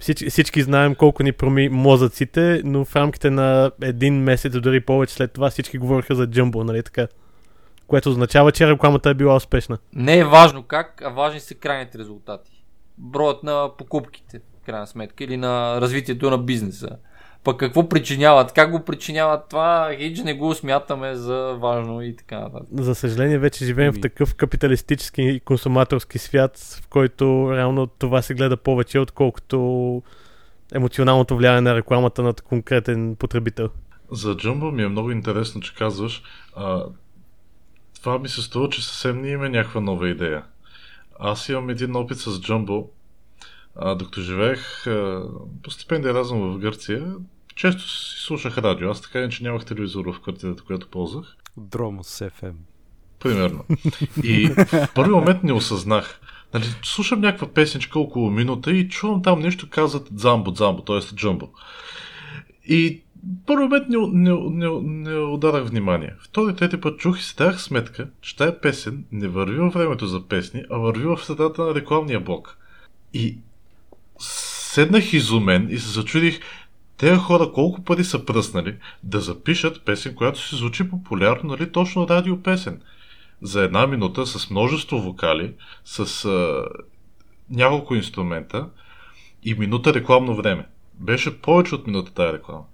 Всич, всички знаем колко ни проми мозъците, но в рамките на един месец, дори повече след това, всички говориха за Jumbo, нали така? Което означава, че рекламата е била успешна. Не е важно как, а важни са крайните резултати. Броят на покупките, в крайна сметка, или на развитието на бизнеса. Пък какво причиняват, как го причиняват това, хич не го смятаме за важно и така нататък. За съжаление, вече живеем в Ами. такъв капиталистически и консуматорски свят, в който реално това се гледа повече, отколкото емоционалното влияние на рекламата над конкретен потребител. За Jumbo ми е много интересно, че казваш. А, това ми се струва, че съвсем не има някаква нова идея. Аз имам един опит с Jumbo. А, докато живеех а, по стипендия разум в Гърция, често си слушах радио. Аз така че нямах телевизор в квартирата, която ползвах. Дромос FM. Примерно. И в първи момент не осъзнах. Нали, слушам някаква песничка около минута и чувам там нещо казват Дзамбо, Дзамбо, т.е. Джамбо. И първи момент не, не, не, не ударах внимание. Втори, трети път чух и си дах сметка, че тая песен не върви във времето за песни, а върви в средата на рекламния блок. И седнах изумен и се зачудих тези хора колко пари са пръснали да запишат песен, която си звучи популярно, нали точно радиопесен. За една минута с множество вокали, с а, няколко инструмента и минута рекламно време. Беше повече от минута тази реклама.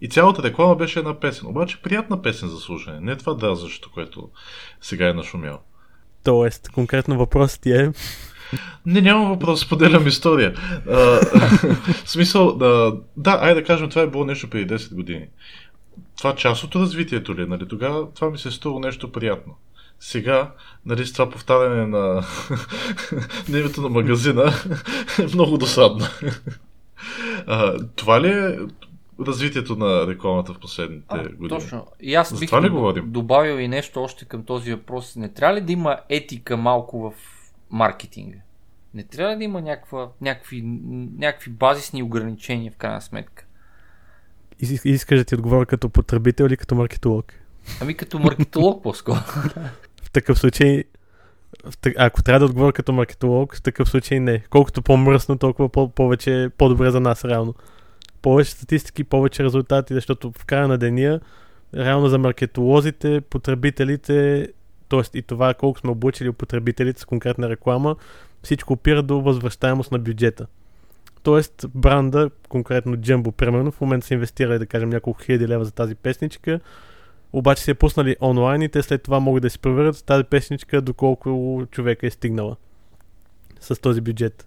И цялата реклама беше една песен. Обаче приятна песен за слушане. Не това дразващо, което сега е нашумяло. Тоест, конкретно въпросът ти е, Не, няма въпрос, споделям история. А, (laughs) смисъл, да, да, айде да кажем, това е било нещо преди 10 години. Това част от развитието ли е? Нали? Тогава това ми се е струва нещо приятно. Сега, нали, с това повтаряне на, (laughs) на името на магазина е (laughs) много досадно. А, това ли е развитието на рекламата в последните А, години? точно. И аз За бих ли говорим? добавил и нещо още към този въпрос. Не трябва ли да има етика малко в маркетинга? Не трябва да има някаква, някакви, някакви базисни ограничения в крайна сметка? Ис- искаш да ти отговоря като потребител или като маркетолог? Ами като маркетолог по-скоро. В такъв случай, ако трябва да отговоря като маркетолог, в такъв случай не. Колкото по-мръсно, толкова по- повече, по-добре за нас реално. Повече статистики, повече резултати, защото в края на деня, реално за маркетолозите, потребителите, т.е. и това колко сме обучили потребителите с конкретна реклама, всичко опира до възвръщаемост на бюджета. Тоест, бранда, конкретно Jumbo, примерно, в момента са инвестирали, да кажем, няколко хиляди лева за тази песничка, обаче си я пуснали онлайн и те след това могат да си проверят тази песничка доколко човека е стигнала с този бюджет.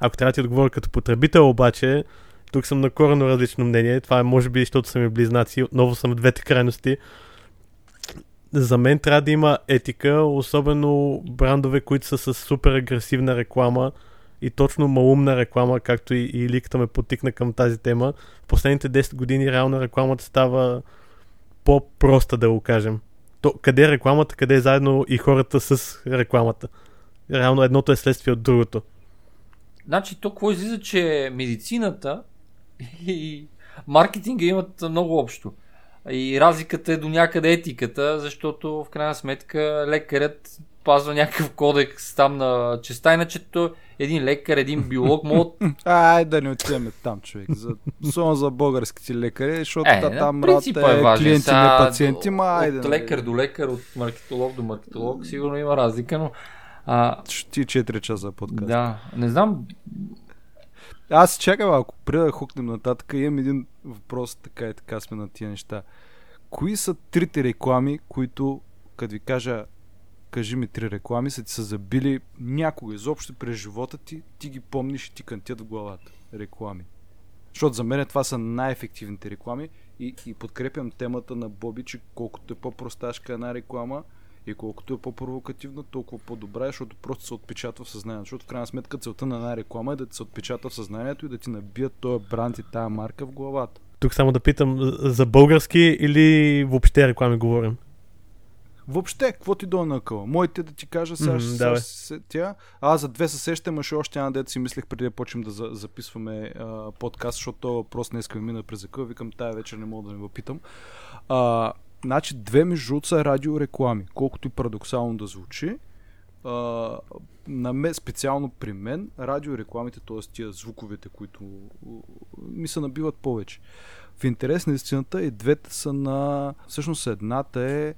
Ако трябва да ти отговоря като потребител, обаче, тук съм на коренно различно мнение. Това е може би, защото са ми близнаци. Отново съм в двете крайности. За мен трябва да има етика, особено брандове, които са с супер агресивна реклама и точно малумна реклама, както и, и ликата ме потикна към тази тема. В последните 10 години реално рекламата става по-проста, да го кажем. То, къде е рекламата, къде е заедно и хората с рекламата. Реално едното е следствие от другото. Значи, то излиза, че медицината (laughs) и маркетинга имат много общо. И разликата е до някъде етиката, защото в крайна сметка лекарят пазва някакъв кодекс там на честа, иначе един лекар, един биолог могат... (laughs) Ай, да не отиваме там, човек. За, особено за българските лекари, защото Е, на там е е важен. клиенти, не пациенти, ма айде. От нали. лекар до лекар, от маркетолог до маркетолог, сигурно има разлика, но... А, ти 4 часа подкаст. да, не знам, Аз чакам, ако преда да хукнем нататък, имам един въпрос, така и така сме на тия неща. Кои са трите реклами, които, като ви кажа, кажи ми три реклами, са ти са забили някога изобщо през живота ти, ти ги помниш и ти кантят в главата. Реклами. Защото за мен това са най-ефективните реклами и, и подкрепям темата на Боби, че колкото е по-просташка една реклама и колкото е по-провокативна, толкова по-добра, е, защото просто се отпечатва в съзнанието. Защото в крайна сметка целта на една реклама е да ти се отпечатва в съзнанието и да ти набият този бранд и тая марка в главата. Тук само да питам, за български или въобще реклами говорим? Въобще, какво ти дойде на къла? Моите да ти кажа, сега Мгм, ще се сетя. Аз за две се сещам, а ще още една дет си мислех преди да почнем да за, записваме а, подкаст, защото този въпрос днес ми мина през закъл. Викам, тая вечер не мога да не въпитам. А, значи, две между другото са радиореклами. Колкото и парадоксално да звучи. А, на ме, специално при мен, радиорекламите, т.е. тия звуковете, които ми се набиват повече. В интерес на истината и двете са на... Всъщност едната е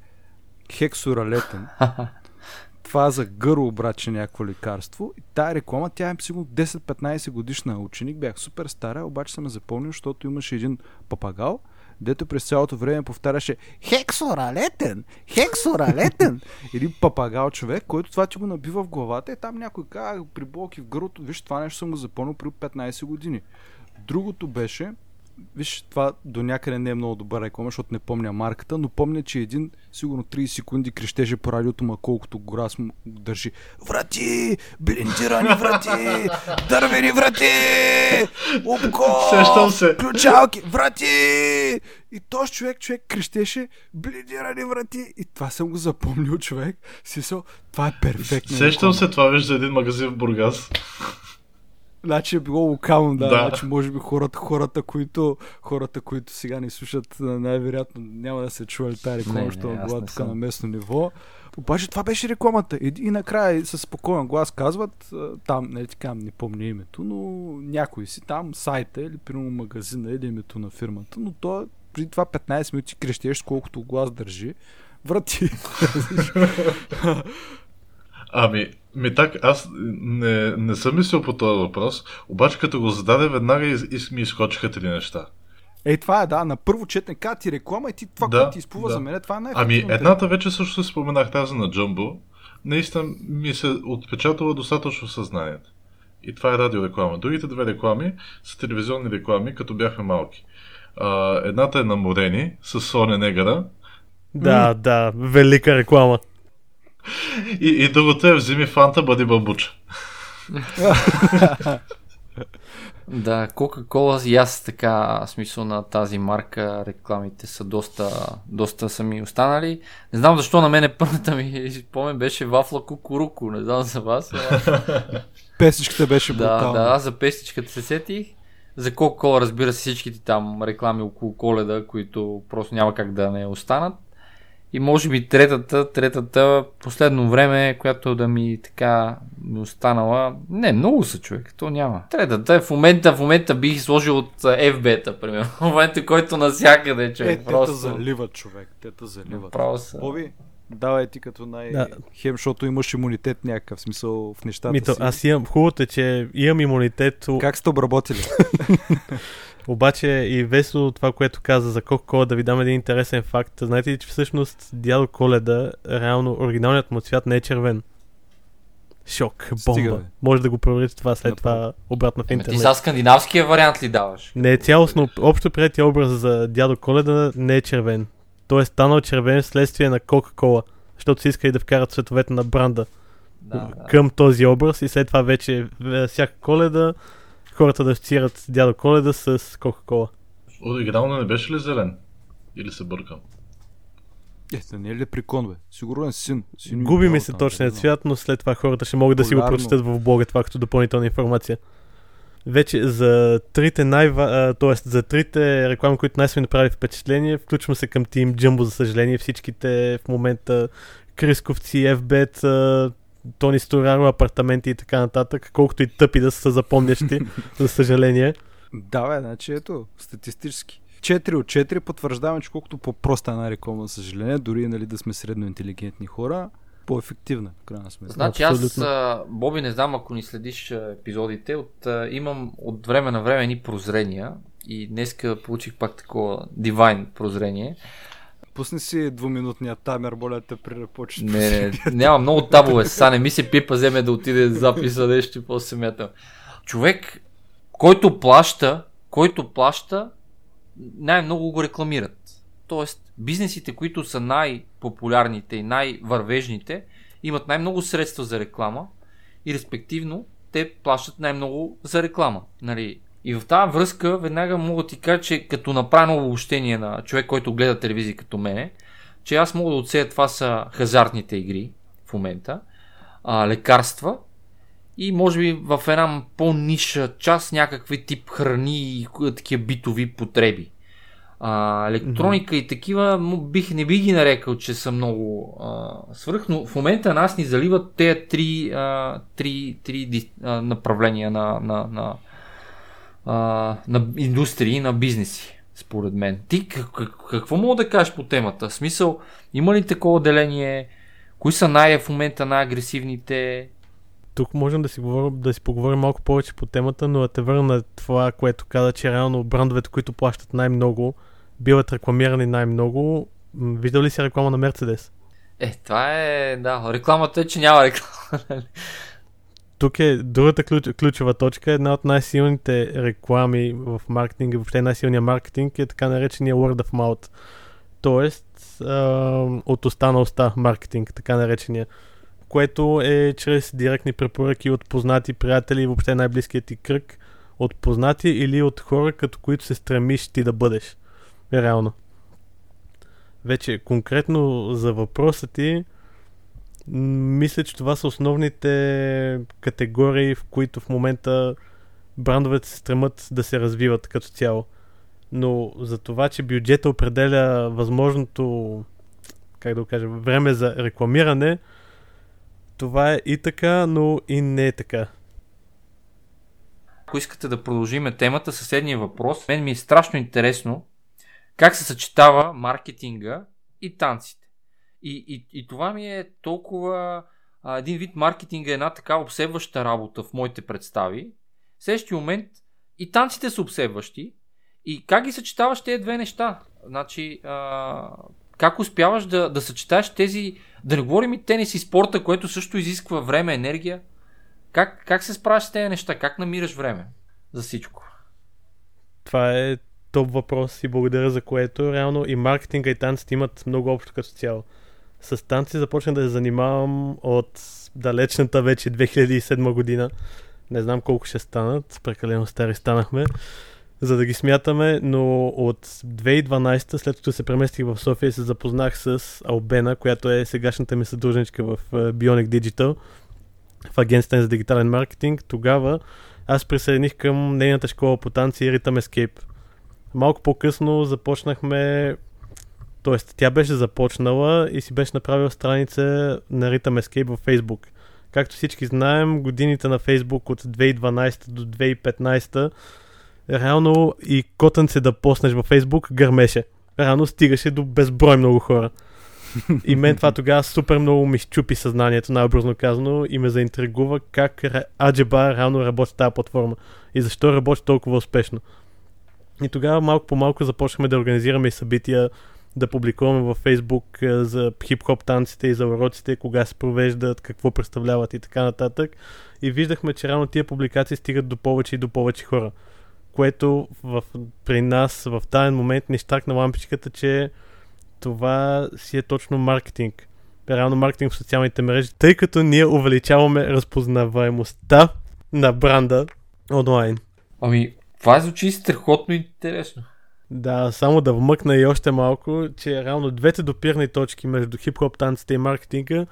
хексоралетен. (laughs) Това е за гърло, обраче някакво лекарство. И тая реклама, тя е сигурно 10-15 годишна ученик. Бях супер стара, обаче съм я запомнил, защото имаше един папагал, дето през цялото време повтаряше Хексоралетен! Хексоралетен! (laughs) Един папагал човек, който това ти го набива в главата и там някой каза при болки в гърлото, виж това нещо съм го запомнил при 15 години. Другото беше, виж това до някъде не е много добър реклама, защото не помня марката, но помня, че един сигурно 30 секунди крещеше по радиото, ма колкото гора му държи. Врати! Блиндирани врати! Дървени врати! Обко! Сещам се. Ключалки! Врати! И този човек, човек крещеше блиндирани врати! И това съм го запомнил, човек. Сисъл, това е перфектно. Сещам се това, виж, за един магазин в Бургас. Значи е било локално, да. Да. Значи може би хората, хората, които, хората, които сега ни слушат, най-вероятно няма да се чували тази реклама, Не, не, защото аз била не тук на местно ниво. Обаче това беше рекламата. И, и накрая със спокоен глас казват, там, нали така, не помня името, но някой си там, сайта или примерно магазина или името на фирмата, но то преди това 15 минути крещеш с колкото глас държи. Врати. (laughs) (laughs) Ами, ми так, аз не, не съм мислил по този въпрос, обаче като го зададе, веднага из, из, ми изскочиха три неща. Ей, това е, да, на първо четене каза ти реклама и ти това, Да, което ти изплува да. за мен, това е най Ами, едната вече също се споменах тази на Джумбо. Наистина ми се отпечатала достатъчно в съзнанието. И това е радиореклама. Другите две реклами са телевизионни реклами, като бяхме малки. А, едната е на Морени с Соня Негара Да, да, велика реклама. И, и другото е вземи фанта, бъди бамбуча. (laughs) Да, Кока-Кола и аз така смисъл на тази марка рекламите са доста, доста са ми останали. Не знам защо на мене първата ми (laughs) спомен беше вафла кукуруку, не знам за вас. ама- (laughs) Песичката беше да, брутална. да, аз за пестичката се сетих. За Coca-Cola разбира се всичките там реклами около коледа, които просто няма как да не останат. И може би третата, третата последно време, която да ми така ми останала. Не, много са човек, то няма. Третата е в момента, в момента бих сложил от FB-та, примерно. (laughs) В момента, който навсякъде Е, човек. те просто. те заливат, човек. Те те заливат. Направо са. Боби, давай ти като най... Да. Хем, защото имаш имунитет някакъв смисъл в нещата Мито, си. аз имам, хубавото е, че имам имунитет, Как сте обработили? (laughs) обаче и весело това, което каза за Coca-Cola, да ви дам един интересен факт. Знаете ли, че всъщност дядо Коледа, реално оригиналният му цвят не е червен. Шок, бомба. Стига, бе. Може да го проверите това след това обратно в Ами ти интернет. за скандинавския вариант ли даваш? Не е цялостно, общо приятия образ за дядо Коледа не е червен. Той е станал червен вследствие на Coca-Cola, защото си искали да вкарат цветовете на бранда Да, да. към този образ и след това вече е, всяка коледа хората да асоциират дядо Коледа с Кока-Кола. Оригинално не беше ли зелен? Или се бъркам? Е, да не е ли прикон, бе? Сигурен син. син Губи ми се точният цвят, но след това хората ще могат да си го прочетат в блога това като допълнителна информация. Вече за трите най т.е. за трите реклами, които най-са ми направили впечатление, включвам се към Team Jumbo, за съжаление. Всичките в момента Крисковци, FBET, Тони Стораро, апартаменти и така нататък, колкото и тъпи да са запомнящи, (laughs) за съжаление. Да, бе, значи ето, статистически. 4 от 4 потвърждаваме, че колкото по-проста е една реклама, за съжаление, дори нали, да сме средно интелигентни хора, по-ефективна, в крайна сметка. Значи аз, Боби, не знам ако ни следиш епизодите, от, имам от време на време ни прозрения и днеска получих пак такова дивайн прозрение. Пусни си двуминутния таймер, моля те, при да почнеш. Не, не, няма много табове, са не ми се пипа, вземе да отиде записа нещо и после се мятам. Човек, който плаща, който плаща, най-много го рекламират. Тоест, бизнесите, които са най-популярните и най-вървежните, имат най-много средства за реклама и респективно те плащат най-много за реклама. Нали? И в тази връзка веднага мога да ти кажа, че като направя ново обобщение на човек, който гледа телевизия като мене, че аз мога да отсея това са хазартните игри в момента, а, лекарства и може би в една по-ниша част някакви тип храни и такива битови потреби. А, електроника mm-hmm. и такива бих, не би ги нарекал, че са много а, свръх, но в момента нас ни заливат тези три, а, три, три а, направления на, на, на, а, на индустрии, на бизнеси, според мен. Ти как, какво мога да кажеш по темата? В смисъл, има ли такова деление? Кои са най- в момента най-агресивните? Тук можем да си, говорим, да си поговорим малко повече по темата, но да те върна на това, което каза, че реално брандовете, които плащат най-много, биват рекламирани най-много. Виждал ли си реклама на Мерцедес? Е, това е, да, рекламата е, че няма реклама. Тук е другата ключ, ключова точка. Една от най-силните реклами в маркетинга, въобще най-силният маркетинг е така наречения word of mouth. Тоест, а, от уста на уста маркетинг, така наречения. Което е чрез директни препоръки от познати приятели въобще най-близкият ти кръг от познати или от хора, като които се стремиш ти да бъдеш реално. Вече конкретно за въпроса ти, мисля, че това са основните категории, в които в момента брандовете се стремат да се развиват като цяло. Но за това, че бюджета определя възможното, как да го кажа, време за рекламиране, това е и така, но и не е така. Ако искате да продължиме темата, съседния въпрос, мен ми е страшно интересно как се съчетава маркетинга и танците. И, и, и това ми е толкова а, един вид маркетинга е една така обсебваща работа в моите представи. В следващия момент и танците са обсебващи. И как ги съчетаваш тези две неща? Значи, а, как успяваш да, да съчетаеш тези, да не говорим и тенис и спорта, което също изисква време, енергия. Как, как се справяш с тези неща? Как намираш време за всичко? Това е топ въпрос и благодаря за което. Реално и маркетинга и танците имат много общо като цяло. С танци започнах да се занимавам от далечната вече 2007 година. Не знам колко ще станат, прекалено стари станахме, за да ги смятаме, но от 2012, след като се преместих в София, се запознах с Албена, която е сегашната ми съдружничка в е, Bionic Digital, в агенцията за дигитален маркетинг. Тогава аз присъединих към нейната школа по танци Rhythm Escape Малко по-късно започнахме т.е. тя беше започнала и си беше направила страница на Rhythm Escape във Facebook. Както всички знаем, годините на Facebook от 2012 до 2015 реално и котънце да поснеш във Facebook гърмеше. Реално стигаше до безброй много хора. И мен това тогава супер много ми щупи съзнанието, най-образно казано, и ме заинтригува как Аджеба реално работи тази платформа и защо работи толкова успешно. И тогава малко по малко започнахме да организираме събития, да публикуваме във Фейсбук за хип-хоп танците и за уроците, кога се провеждат, какво представляват и така нататък. И виждахме, че реално тия публикации стигат до повече и до повече хора. Което в, при нас в тази момент ни щакна лампичката, че това си е точно маркетинг. Реално маркетинг в социалните мрежи, тъй като ние увеличаваме разпознаваемостта на бранда онлайн. Ами, това звучи страхотно интересно. Да, само да вмъкна и още малко, че реално двете допирни точки между хип-хоп танците и маркетинга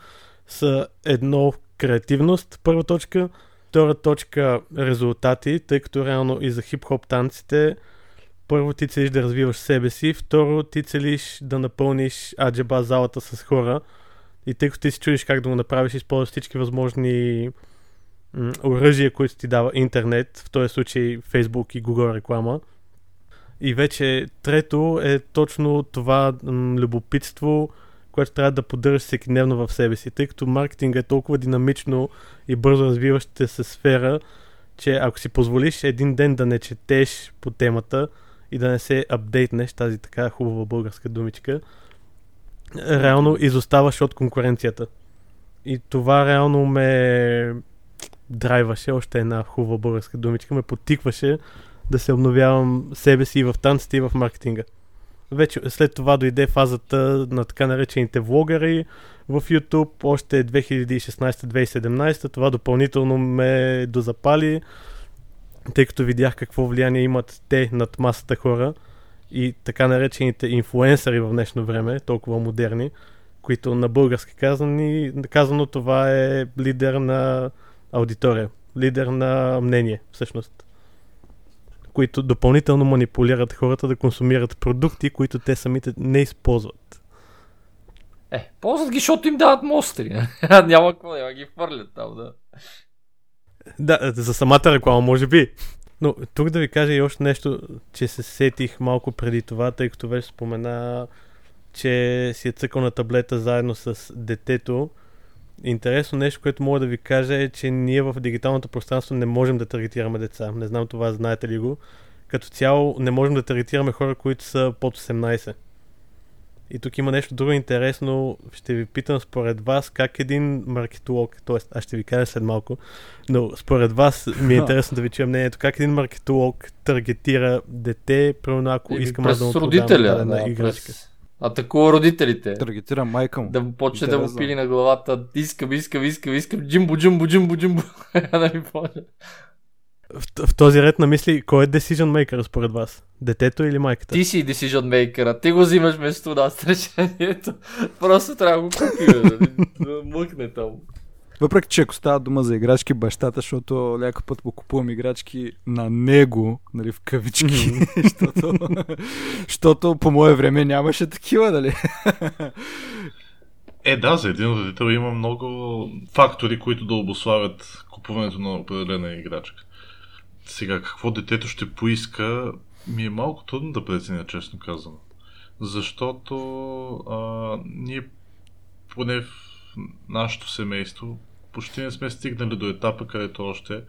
са едно креативност, първа точка, втора точка резултати, тъй като реално и за хип-хоп танците първо ти целиш да развиваш себе си, второ ти целиш да напълниш аджеба залата с хора и тъй като ти си чудиш как да го направиш, използваш всички възможни оръжие, които ти дава интернет, в този случай Facebook и Google реклама. И вече трето е точно това м- любопитство, което трябва да поддържаш всеки дневно в себе си, тъй като маркетинг е толкова динамично и бързо развиваща се сфера, че ако си позволиш един ден да не четеш по темата и да не се апдейтнеш, тази така хубава българска думичка, реално изоставаш от конкуренцията. И това реално ме драйваше, още една хубава българска думичка, ме потикваше да се обновявам себе си и в танците и в маркетинга. Вече след това дойде фазата на така наречените влогъри в YouTube, още 2016-2017. Това допълнително ме дозапали, тъй като видях какво влияние имат те над масата хора и така наречените инфлуенсъри в днешно време, толкова модерни, които на български казани, казано това е лидер на аудитория, лидер на мнение всъщност които допълнително манипулират хората да консумират продукти, които те самите не използват. Е, ползват ги, защото им дават мостри. (laughs) няма какво, няма ги хвърлят там, да. Да, за самата реклама, може би. Но тук да ви кажа и още нещо, че се сетих малко преди това, тъй като вече спомена, че си е цъкал на таблета заедно с детето. Интересно нещо, което мога да ви кажа е, че ние в дигиталното пространство не можем да таргетираме деца. Не знам това, знаете ли го. Като цяло не можем да таргетираме хора, които са под 18. И тук има нещо друго интересно. Ще ви питам според вас как един маркетолог, т.е. аз ще ви кажа след малко, но според вас ми е (laughs) интересно да ви чуя мнението, как един маркетолог таргетира дете, примерно ако искам да му продам да, играчка. През... Атакува родителите. Таргетира майка му. Да му почне да му пили на главата. Искам, искам, искам, искам. Джимбо, джимбо, джимбо, джимбо. (laughs) да ми в, в този ред на мисли, кой е decision maker според вас? Детето или майката? Ти си decision maker Ти го взимаш вместо нас (laughs) решението. Просто трябва да го купим, нали? (laughs) да мъкне там. Въпреки, че ако става дума за играчки, бащата, защото ляко път го купувам играчки на него, нали, в кавички, (laughs) защото, защото по мое време нямаше такива, нали? Е, да, за един родител има много фактори, които да обославят купуването на определена играчка. Сега, какво детето ще поиска, ми е малко трудно да преценя, честно казано. Защото а, ние, поне в нашето семейство, почти не сме стигнали до етапа, където още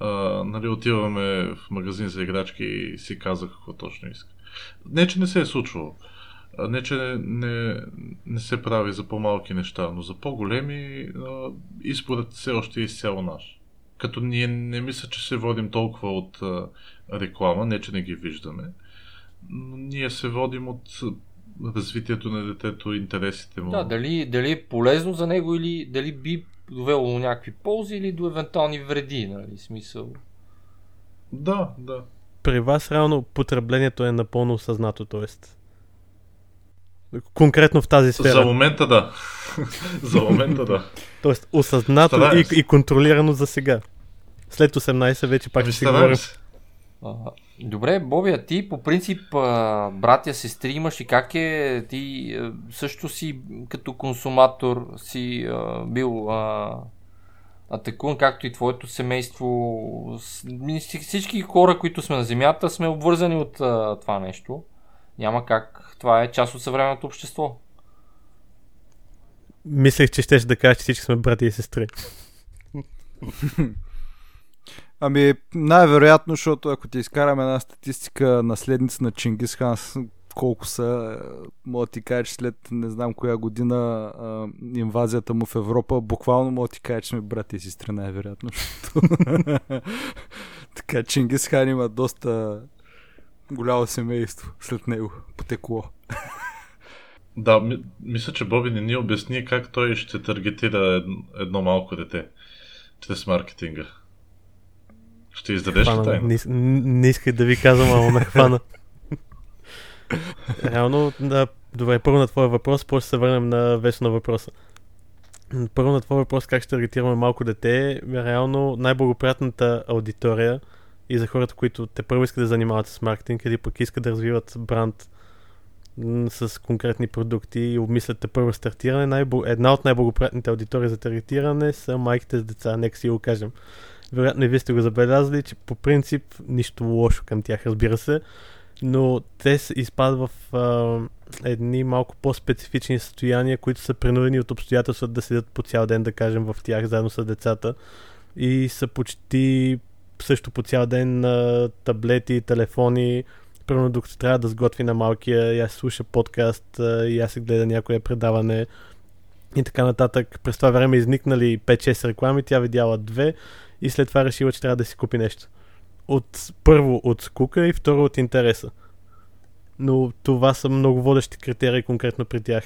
а, нали, отиваме в магазин за играчки и си казах какво точно иска. Не, че не се е случвало. Не, че не, не, не се прави за по-малки неща, но за по-големи изборът все още е изцяло наш като ние не мисля, че се водим толкова от а, реклама, не че не ги виждаме, но ние се водим от развитието на детето, интересите му. Да, дали, дали е полезно за него или дали би довело до някакви ползи или до евентуални вреди, нали, смисъл. Да, да. При вас реално потреблението е напълно осъзнато, т.е. Конкретно в тази сфера. За момента да. (laughs) за момента да. Тоест осъзнато и, и контролирано за сега. След 18 вече пак ами ще си говорим. Добре, Боби, а ти по принцип братя, сестри имаш и как е? Ти също си като консуматор си бил атакуван, както и твоето семейство. Всички хора, които сме на Земята, сме обвързани от това нещо. Няма как. Това е част от съвременното общество. Мислех, че щеш да кажеш, че всички сме брати и сестри. (laughs) Ами, най-вероятно, защото ако ти изкараме една статистика наследници на Чингис Хан, колко са, мога да ти кажа, след не знам коя година а, инвазията му в Европа, буквално мога ти кажа, че сме брати и сестри, най-вероятно. (laughs) така, Чингис Хан има доста голямо семейство след него, потекло. (laughs) Да, ми, мисля, че Боби не ни обясни как той ще таргетира едно, едно малко дете чрез маркетинга. Ще издадеш ли тайна? Не, не исках да ви казвам, ама ме хвана. (laughs) Реално, да, добре, първо на твоя въпрос, после ще се върнем на вече на въпроса. Първо на твоя въпрос, как ще таргетираме малко дете, реално най-благоприятната аудитория и за хората, които те първо искат да занимават с маркетинг или пък искат да развиват бранд с конкретни продукти и обмислят първо стартиране, най- една от най-благоприятните аудитории за таргетиране са майките с деца, нека си го кажем. Вероятно и вие сте го забелязали, че по принцип нищо лошо към тях, разбира се, но те изпадат в а, едни малко по-специфични състояния, които са принудени от обстоятелствата да седят по цял ден, да кажем, в тях, заедно с децата. И са почти също по цял ден на таблети, телефони, примерно докато трябва да сготви на малкия, и аз слуша подкаст, и аз се гледа някое предаване и така нататък. През това време изникнали 5-6 реклами, тя видяла две и след това решила, че трябва да си купи нещо. От, първо от скука и второ от интереса. Но това са много водещи критерии конкретно при тях.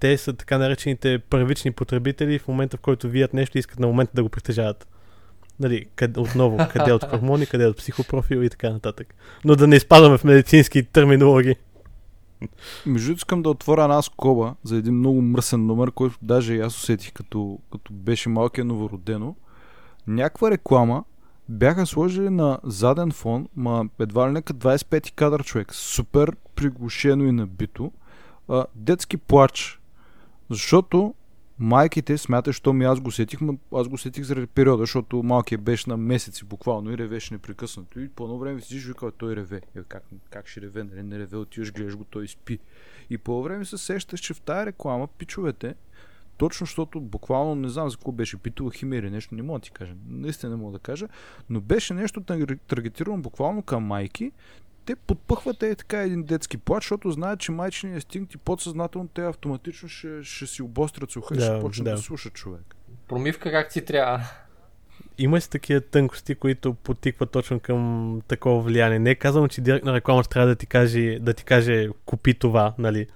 Те са така наречените първични потребители в момента, в който вият нещо и искат на момента да го притежават. Нали, къде, отново, (laughs) къде от хормони, къде от психопрофил и така нататък. Но да не изпадаме в медицински терминологии. Между другото, искам да отворя една скоба за един много мръсен номер, който даже и аз усетих като, като беше малкия новородено. Някаква реклама бяха сложили на заден фон, ма едва ли нека 25 кадър човек, супер приглушено и набито, а, детски плач. Защото майките смятат, що ми аз го сетих, ма аз го сетих заради периода, защото малкият беше на месеци буквално и ревеше непрекъснато. И по едно време си вика, той реве. Е, как, как ще реве, нали? Не реве, отиваш, гледаш го, той спи. И по време се сещаш, че в тая реклама пичовете, точно защото буквално не знам за какво беше питова химия или нещо, не мога да ти кажа. Наистина не мога да кажа, но беше нещо таргетирано буквално към майки. Те подпъхват е така един детски плач, защото знаят, че майчиният инстинкт и подсъзнателно те автоматично ще, ще си обострят слуха и Да, ще почнат да. да. слушат човек. Промивка как ти трябва. Има си такива тънкости, които потикват точно към такова влияние. Не е казано, че директно рекламата трябва да ти каже, да ти каже купи това, нали?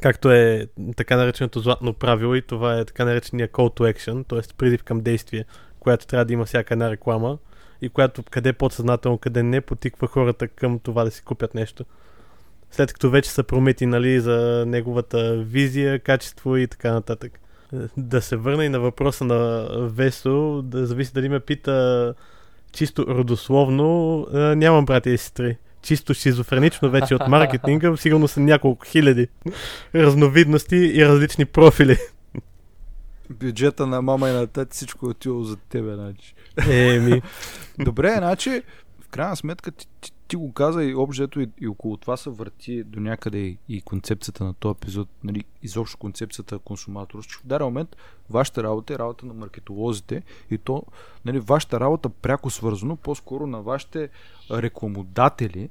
Както е така нареченото златно правило и това е така наречения call to action, т.е. призив към действие, която трябва да има всяка една реклама и която къде подсъзнателно, къде не потиква хората към това да си купят нещо. След като вече са промети нали, за неговата визия, качество и така нататък. Да се върна и на въпроса на Весо, да зависи дали ме пита чисто родословно, нямам братя и сестри. Чисто шизофренично вече от маркетинга, сигурно са няколко хиляди разновидности и различни профили. Бюджета на мама и на тати всичко е отило за тебе, значи. Еми, Добре, значи, в крайна сметка ти, ти, ти го каза и обжето и, и около това се върти до някъде и, и концепцията на този епизод, нали, изобщо концепцията консуматор. Че в даден момент вашата работа е работа на маркетолозите и то, нали, вашата работа пряко свързано по-скоро на вашите рекламодатели,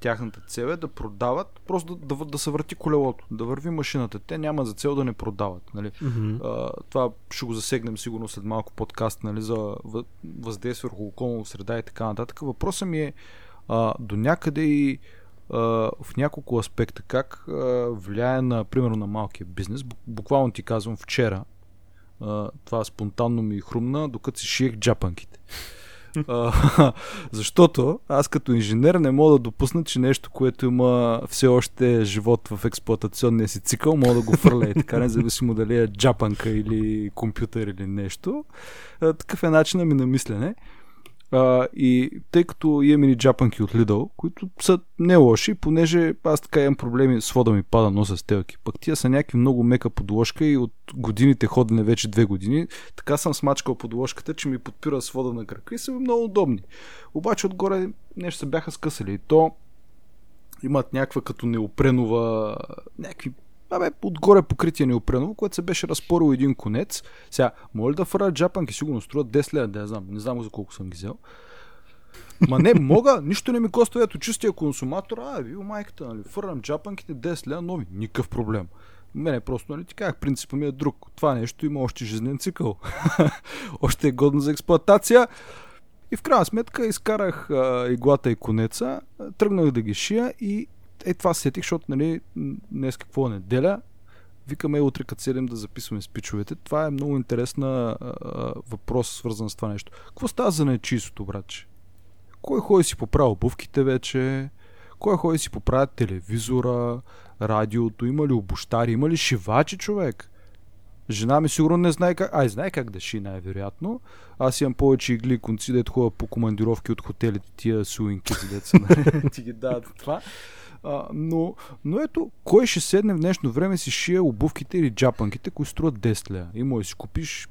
тяхната цел е да продават, просто да, да, да се върти колелото, да върви машината. Те няма за цел да не продават. Нали? мгм. А, това ще го засегнем сигурно след малко подкаст нали, за въ- въздействие върху околна среда и така нататък. Въпросът ми е а, до някъде и а, в няколко аспекта как а, влияе на, примерно, на малкия бизнес. Бу- Буквално ти казвам вчера, а, това спонтанно ми хрумна, докато си шиех джапанките. (laughs) Защото аз като инженер не мога да допусна, че нещо, което има все още живот в експлуатационния си цикъл, мога да го фърля и така, независимо дали е джапанка или компютър или нещо. Такъв е начинът ми на мислене. А, и тъй като имаме ни джапанки от Lidl, които са не лоши, понеже аз така имам проблеми с вода ми пада носа с телки. Пък тия са някакви много мека подложка и от годините ходене вече две години, така съм смачкал подложката, че ми подпира с вода на крака и са ми много удобни. Обаче отгоре нещо се бяха скъсали и то имат някаква като неопренова, някакви Абе, отгоре покритие неопреново, което се беше разпорил един конец. Сега, моля да фърля джапанки, сигурно струват 10 лева, да я знам, не знам за колко съм ги взел. Ма не, мога, нищо не ми коства, ето чистия консуматор, а, ви майката, нали, фърлям джапанките 10 лева нови, никакъв проблем. Мене просто, нали, ти казах, принципът ми е друг. Това нещо има още жизнен цикъл. (laughs) още е годно за експлоатация. И в крайна сметка изкарах а, иглата и конеца, тръгнах да ги шия и е това сетих, защото нали, днес какво е неделя, викаме утре като седем да записваме спичовете. Това е много интересна а, въпрос, свързан с това нещо. Какво става за нечистото, братче? Кой ходи си поправя обувките вече? Кой ходи си поправя телевизора, радиото? Има ли обощари? Има ли шивачи, човек? Жена ми сигурно не знае как... Ай, знае как да ши, най-вероятно. Аз имам повече игли конци, дето ходя по командировки от хотелите, тия суинки, за деца, нали? (laughs) ти ги дават това. А, но, но ето, кой ще седне в днешно време си шие обувките или джапанките, които струват 10 лева. И може да си купиш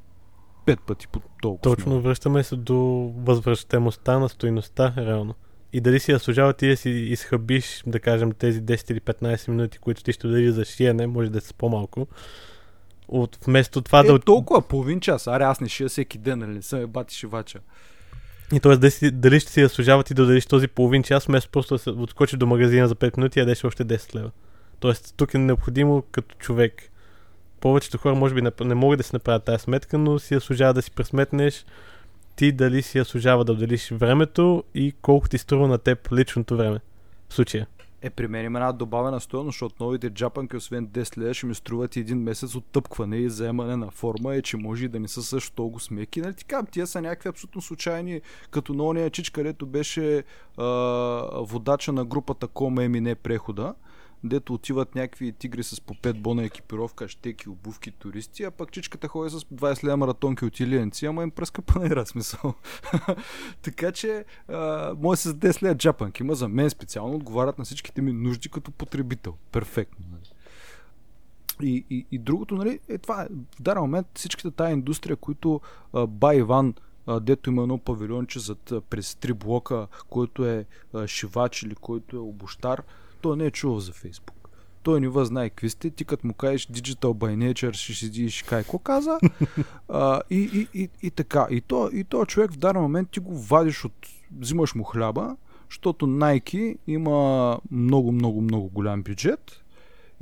пет пъти по толкова. точно връщаме се до възвръщаемостта на стоиността, реално. И дали си заслужава ти да си изхъбиш, да кажем, тези 10 или 15 минути, които ти ще дадеш за шиене, може да са по-малко. От, вместо това Е, да... толкова, половин час. Аре, аз не шия всеки ден, нали? Не съм е бати шивача. И т.е. дали, дали ще си заслужава ти да дадеш този половин час, вместо просто да се отскочиш до магазина за 5 минути и ядеш още 10 лева. Тоест, тук е необходимо като човек. Повечето хора може би не, не могат да си направят тази сметка, но си заслужава да си пресметнеш ти дали си заслужава да отделиш времето и колко ти струва на теб личното време. В случая. Е, при мен има една добавена стоеност, защото новите джапанки, освен 10 лева, ще ми струват един месец от тъпкване и заемане на форма, е, че може и да не са също толкова смеки. Нали казвам, тия са някакви абсолютно случайни, като на ония чич, където беше а, водача на групата Кома Емине прехода дето отиват някакви тигри с по 5 бона екипировка, щеки, обувки, туристи, а пък чичката ходи с 20 лева маратонки от Илиенци, ама им пръска панера смисъл. (laughs) така че, може с 10 лева джапанки, има за мен специално отговарят на всичките ми нужди като потребител. Перфектно. Нали? И, и, и другото, нали, е това. В даден момент всичката тая индустрия, които а, Ба Иван а, дето има едно павилионче зад, през три блока, който е шивач или който е обощар, той не е чувал за Фейсбук. Той не възнае какви сте, ти като му кажеш Digital by Nature, ще седи и ще кай какво каза. (laughs) а, и, и, и, и, така. И то, и то човек в даден момент ти го вадиш от... взимаш му хляба, защото Nike има много, много, много голям бюджет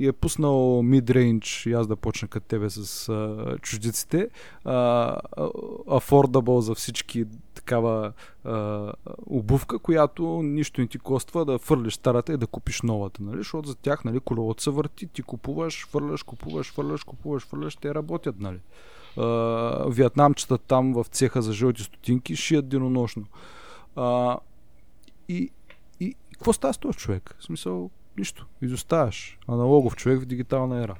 и е пуснал mid-range, и аз да почна като тебе с а, чуждиците, а, affordable за всички такава а, обувка, която нищо не ти коства да фърлиш старата и да купиш новата, нали? защото за тях нали, колелото се върти, ти купуваш, фърляш, купуваш, фърляш, купуваш, фърляш, те работят. Нали? А, вьетнамчета там в цеха за жълти стотинки шият денонощно. А, и, и какво става с този човек? В смисъл, нищо. Изоставаш. Аналогов човек в дигитална ера.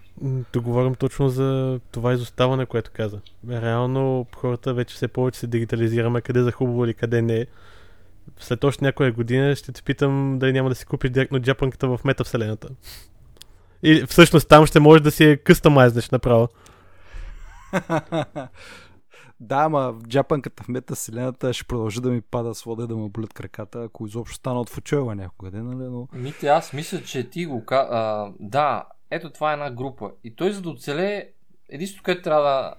Да говорим точно за това изоставане, което каза. Реално хората вече все повече се дигитализираме къде за хубаво или къде не. След още някоя година ще те питам дали няма да си купиш директно джапанката в метавселената. И всъщност там ще можеш да си я къстамайзнеш направо. (laughs) Да, ама джапанката в метавселената ще продължи да ми пада с вода да му болят краката, ако изобщо стана от фучойва някога, нали? Но... Мите, аз мисля, че ти го а, Да, ето това е една група. И той за да оцелее, единството, което трябва да,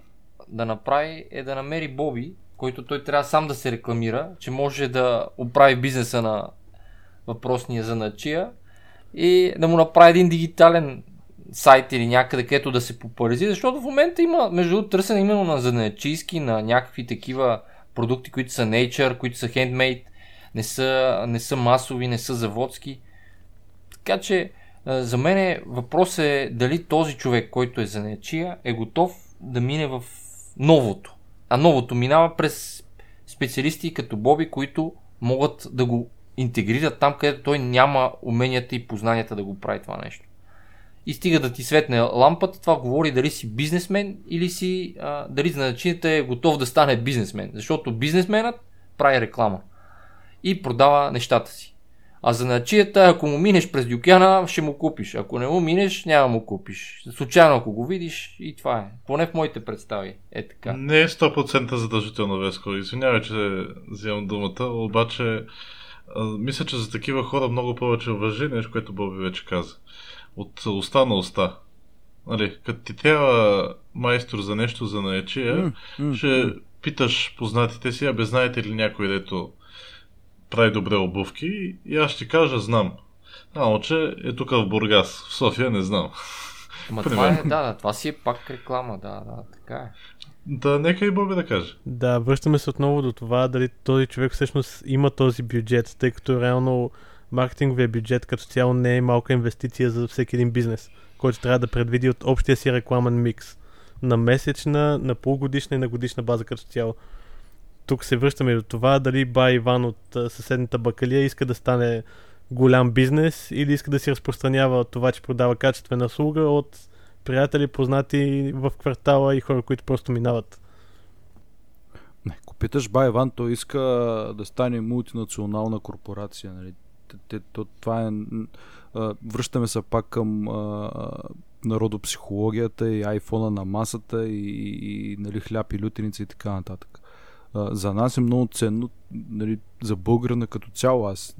да направи е да намери Боби, който той трябва сам да се рекламира, че може да оправи бизнеса на въпросния заначия и да му направи един дигитален сайт или някъде, където да се популяризира, защото в момента има, между другото, търсене именно на занечийски, на някакви такива продукти, които са nature, които са handmade, не са, не са масови, не са заводски. Така че, за мен въпрос е дали този човек, който е занечия, е готов да мине в новото. А новото минава през специалисти като Боби, които могат да го интегрират там, където той няма уменията и познанията да го прави това нещо и стига да ти светне лампата, това говори дали си бизнесмен или си, а, дали значението е готов да стане бизнесмен. Защото бизнесменът прави реклама и продава нещата си. А за начията, ако му минеш през дюкяна, ще му купиш. Ако не му минеш, няма му купиш. Случайно, ако го видиш, и това е. Поне в моите представи. Е така. Не е 100% задължително, Веско. Извинявай, че вземам думата, обаче мисля, че за такива хора много повече уважи нещо, което Боби вече каза от уста на уста. Нали, като ти трябва майстор за нещо за наечия, mm, mm, ще mm. питаш познатите си, абе знаете ли някой, дето прави добре обувки и аз ще кажа знам. Само, че е тук в Бургас. В София не знам. Ма (laughs) това е, да, да, това си е пак реклама, да, да, така е. Да, нека и Боби да каже. Да, връщаме се отново до това, дали този човек всъщност има този бюджет, тъй като реално маркетинговия бюджет като цяло не е малка инвестиция за всеки един бизнес, който трябва да предвиди от общия си рекламен микс на месечна, на полугодишна и на годишна база като цяло. Тук се връщаме до това дали Ба Иван от съседната бакалия иска да стане голям бизнес или иска да си разпространява това, че продава качествена услуга от приятели, познати в квартала и хора, които просто минават. Не, ако питаш Ба Иван, той иска да стане мултинационална корпорация. Нали? Това е... Връщаме се пак към народопсихологията и айфона на масата и, и, нали, хляб и лютеница и така нататък. За нас е много ценно, нали, за българина като цяло, аз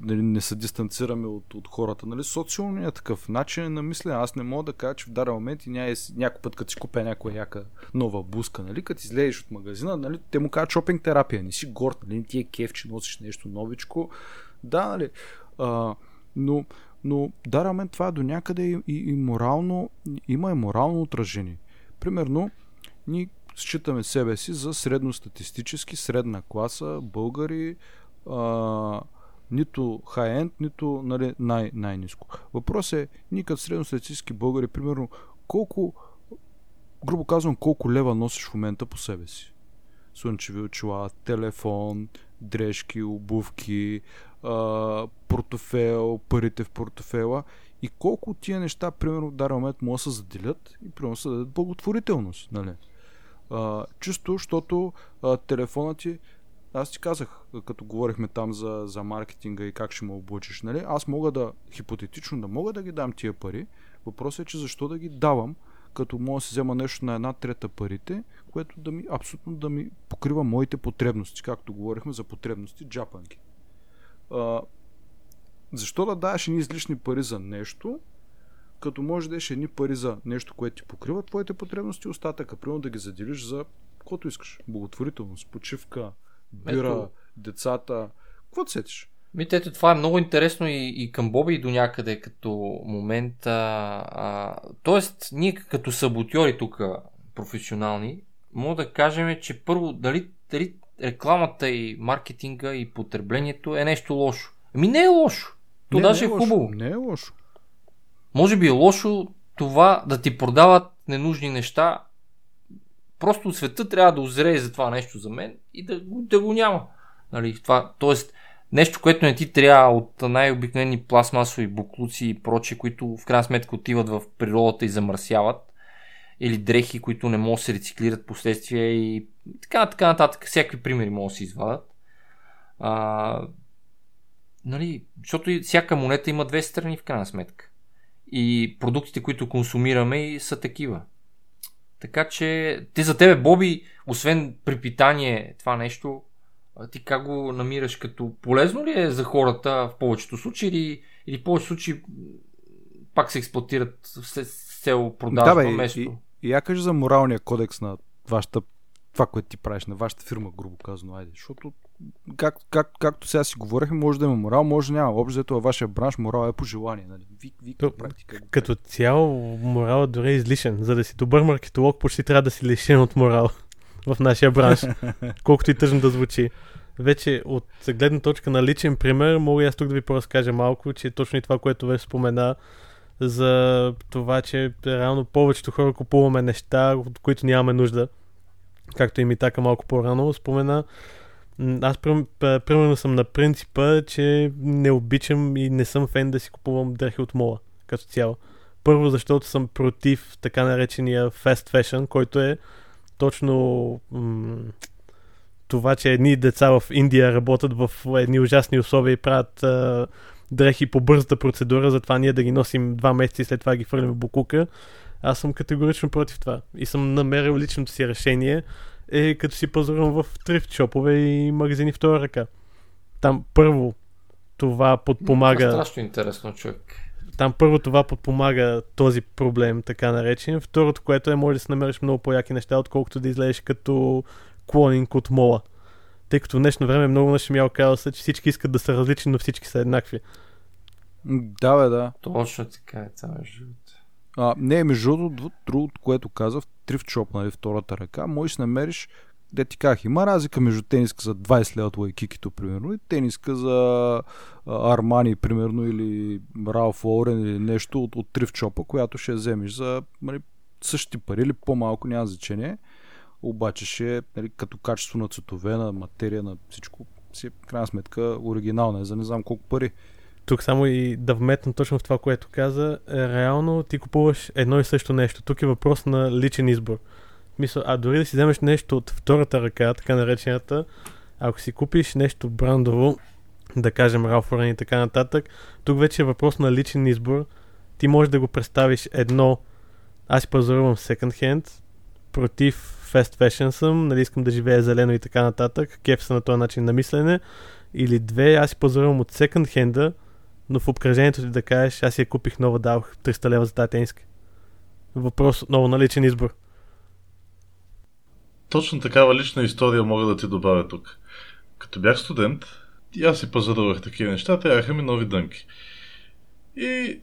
нали, не се дистанцираме от, от хората. Нали, социалният е такъв начин на мислене. Аз не мога да кажа, че в даден момент и ня, някой път, като си купя някоя яка нова буска, нали, като излезеш от магазина, нали, те му казват шопинг терапия. Не си горд, нали, ти е кеф, че носиш нещо новичко. Да, нали? А, но, но да, мен това до някъде и, и, и морално, има и морално отражение. Примерно, ние считаме себе си за средностатистически, средна класа, българи, а, Нито хай-енд, нито нали, най- най-низко. Въпрос е, ние като средностатистически българи, примерно, колко, грубо казвам, колко лева носиш в момента по себе си? Слънчеви очила, телефон, дрежки, обувки, портофел, парите в портофела и колко от тия неща, примерно, в даден момент могат да се заделят и примерно се дадат благотворителност. Нали? А, чисто, защото а, телефонът ти аз ти казах, като говорихме там за, за маркетинга и как ще му облъчиш, нали? Аз мога да, хипотетично да мога да ги дам тия пари. Въпросът е, че защо да ги давам, като мога да си взема нещо на една трета парите, което да ми, абсолютно да ми покрива моите потребности, както говорихме за потребности, джапанки. А, защо да даваш едни излишни пари за нещо, като може да едни пари за нещо, което ти покрива твоите потребности, остатъка, примерно да ги заделиш за каквото искаш. Благотворителност, почивка, бира, Ето. децата, какво сетиш? Мите, ето това е много интересно и, и към Боби и до някъде като момент. А, а, тоест, ние като саботьори тук професионални, мога да кажем, че първо дали, дали рекламата и маркетинга и потреблението е нещо лошо. Ами не е лошо. То не, даже не е, е хубаво. Не е лошо. Може би е лошо това да ти продават ненужни неща. Просто света трябва да озрее за това нещо за мен и да, да го няма. Нали, това, тоест, нещо, което не ти трябва от най-обикновени пластмасови буклуци и проче, които в крайна сметка отиват в природата и замърсяват, или дрехи, които не могат да се рециклират последствия и така, така нататък. Всякакви примери могат да се извадат. А, нали, защото всяка монета има две страни в крайна сметка. И продуктите, които консумираме, са такива. Така че, ти за тебе, Боби, освен припитание, това нещо, ти как го намираш като полезно ли е за хората в повечето случаи или, или в повечето случаи пак се експлуатират с, цел продажба да, бе, место? И, и я кажи за моралния кодекс на вашата, това, което ти правиш, на вашата фирма, грубо казано, айде, защото как, как, както сега си говорихме, може да има морал, може да няма. Общо във вашия бранш морал е по желание. Нали? Ви, ви, То, практика, като цяло морал е дори излишен. За да си добър маркетолог, почти трябва да си лишен от морал (laughs) в нашия бранш. (laughs) колкото и тъжно да звучи. Вече от гледна точка на личен пример, мога и аз тук да ви поразкажа малко, че точно и това, което вече спомена, за това, че реално повечето хора купуваме неща, от които нямаме нужда. Както и ми така малко по-рано спомена, аз примерно съм на принципа, че не обичам и не съм фен да си купувам дрехи от мола, като цяло. Първо, защото съм против така наречения fast fashion, който е точно м- това, че едни деца в Индия работят в едни ужасни условия и правят а, дрехи по бързата процедура, затова ние да ги носим два месеца и след това ги хвърлим в букука. Аз съм категорично против това. И съм намерил личното си решение е като си пазарувам в трифт шопове и магазини втора ръка. Там първо това подпомага... Това е страшно интересно, човек. Там първо това подпомага този проблем, така наречен. Второто, което е, може да се намериш много по-яки неща, отколкото да излезеш като клонинг от мола. Тъй като в днешно време много нашемял казва се, че всички искат да са различни, но всички са еднакви. Да, бе, да. Точно така е това, между а, не, между другото, другото, което каза, в трифт шоп, нали, втората ръка, можеш да намериш, де ти казах, има разлика между тениска за 20 лева от лайкикито, примерно, и тениска за Армани, примерно, или Ралф Лорен, или нещо от, от трифт шопа, която ще вземеш за нали, същите пари или по-малко, няма значение. Обаче ще, нали, като качество на цветове, на материя, на всичко, си, в крайна сметка, оригинална е за не знам колко пари тук само и да вметна точно в това, което каза, е, реално ти купуваш едно и също нещо. Тук е въпрос на личен избор. Мисля, а дори да си вземеш нещо от втората ръка, така наречената, ако си купиш нещо брандово, да кажем Ralph Lauren и така нататък, тук вече е въпрос на личен избор. Ти можеш да го представиш едно, аз си пазарувам second hand, против fast fashion съм, нали искам да живея зелено и така нататък, кеф са на този начин на мислене, или две, аз си пазарувам от second hand но в обкръжението ти да кажеш, аз я купих нова, дадох 300 лева за тази тениска. Въпрос отново на личен избор. Точно такава лична история мога да ти добавя тук. Като бях студент, и аз си пазарувах такива неща, трябваха ми нови дънки. И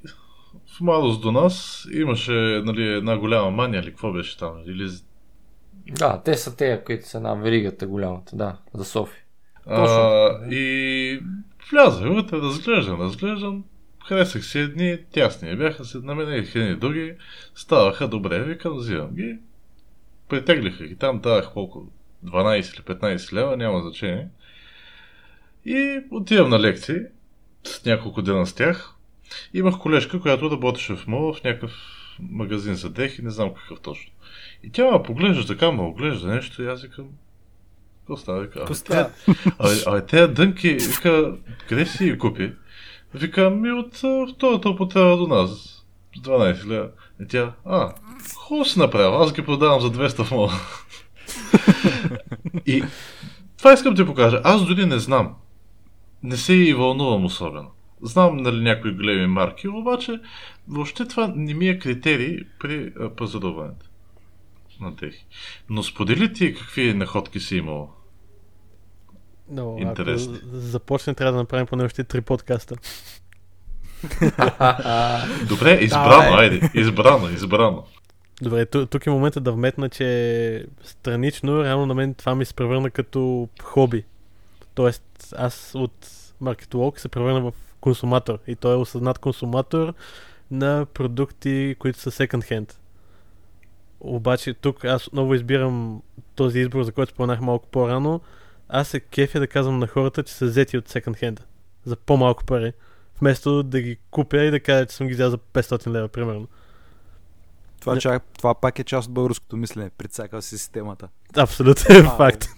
в малост до нас имаше нали, една голяма мания, или какво беше там? Или... Да, те са те, които са на веригата голямата, да, за Софи. А, и влязах вътре, разглеждам, разглеждам, харесах си едни, тясни бяха, се наменяха едни други, ставаха добре, викам, взимам ги, притеглиха ги, там давах колко, 12 или 15 лева, няма значение. И отивам на лекции, с няколко дена с тях. Имах колежка, която работеше в МОЛ, в някакъв магазин за дрехи, не знам какъв точно. И тя ме поглежда така, ме оглежда нещо и аз викам, какво става? Вика, абе, става? абе, абе, тези дънки, вика, къде си ги купи? Вика, ми от втората употреба до нас, с 12 лева. И тя, а, хубаво си направил, аз ги продавам за 200 в мола. (laughs) и това искам да ти покажа. Аз дори не знам. Не се и вълнувам особено. Знам нали, някои големи марки, обаче въобще това не ми е критерий при пазаруването на дрехи. Но сподели ти какви находки си имал. Но, Интересно. ако започне, трябва да направим поне още три подкаста. (laughs) Добре, избрано, айде. Избрано, избрано. Добре, ту- тук е момента да вметна, че странично, реално на мен това ми се превърна като хоби. Тоест, аз от маркетолог се превърна в консуматор. И той е осъзнат консуматор на продукти, които са second hand. Обаче тук аз отново избирам този избор, за който споменах малко по-рано. Аз се кефя да казвам на хората, че са взети от second hand. За по-малко пари. Вместо да ги купя и да кажа, че съм ги взел за 500 лева, примерно. Това, Не. чак, това пак е част от българското мислене. Прицакал си системата. Абсолютно е факт. (laughs)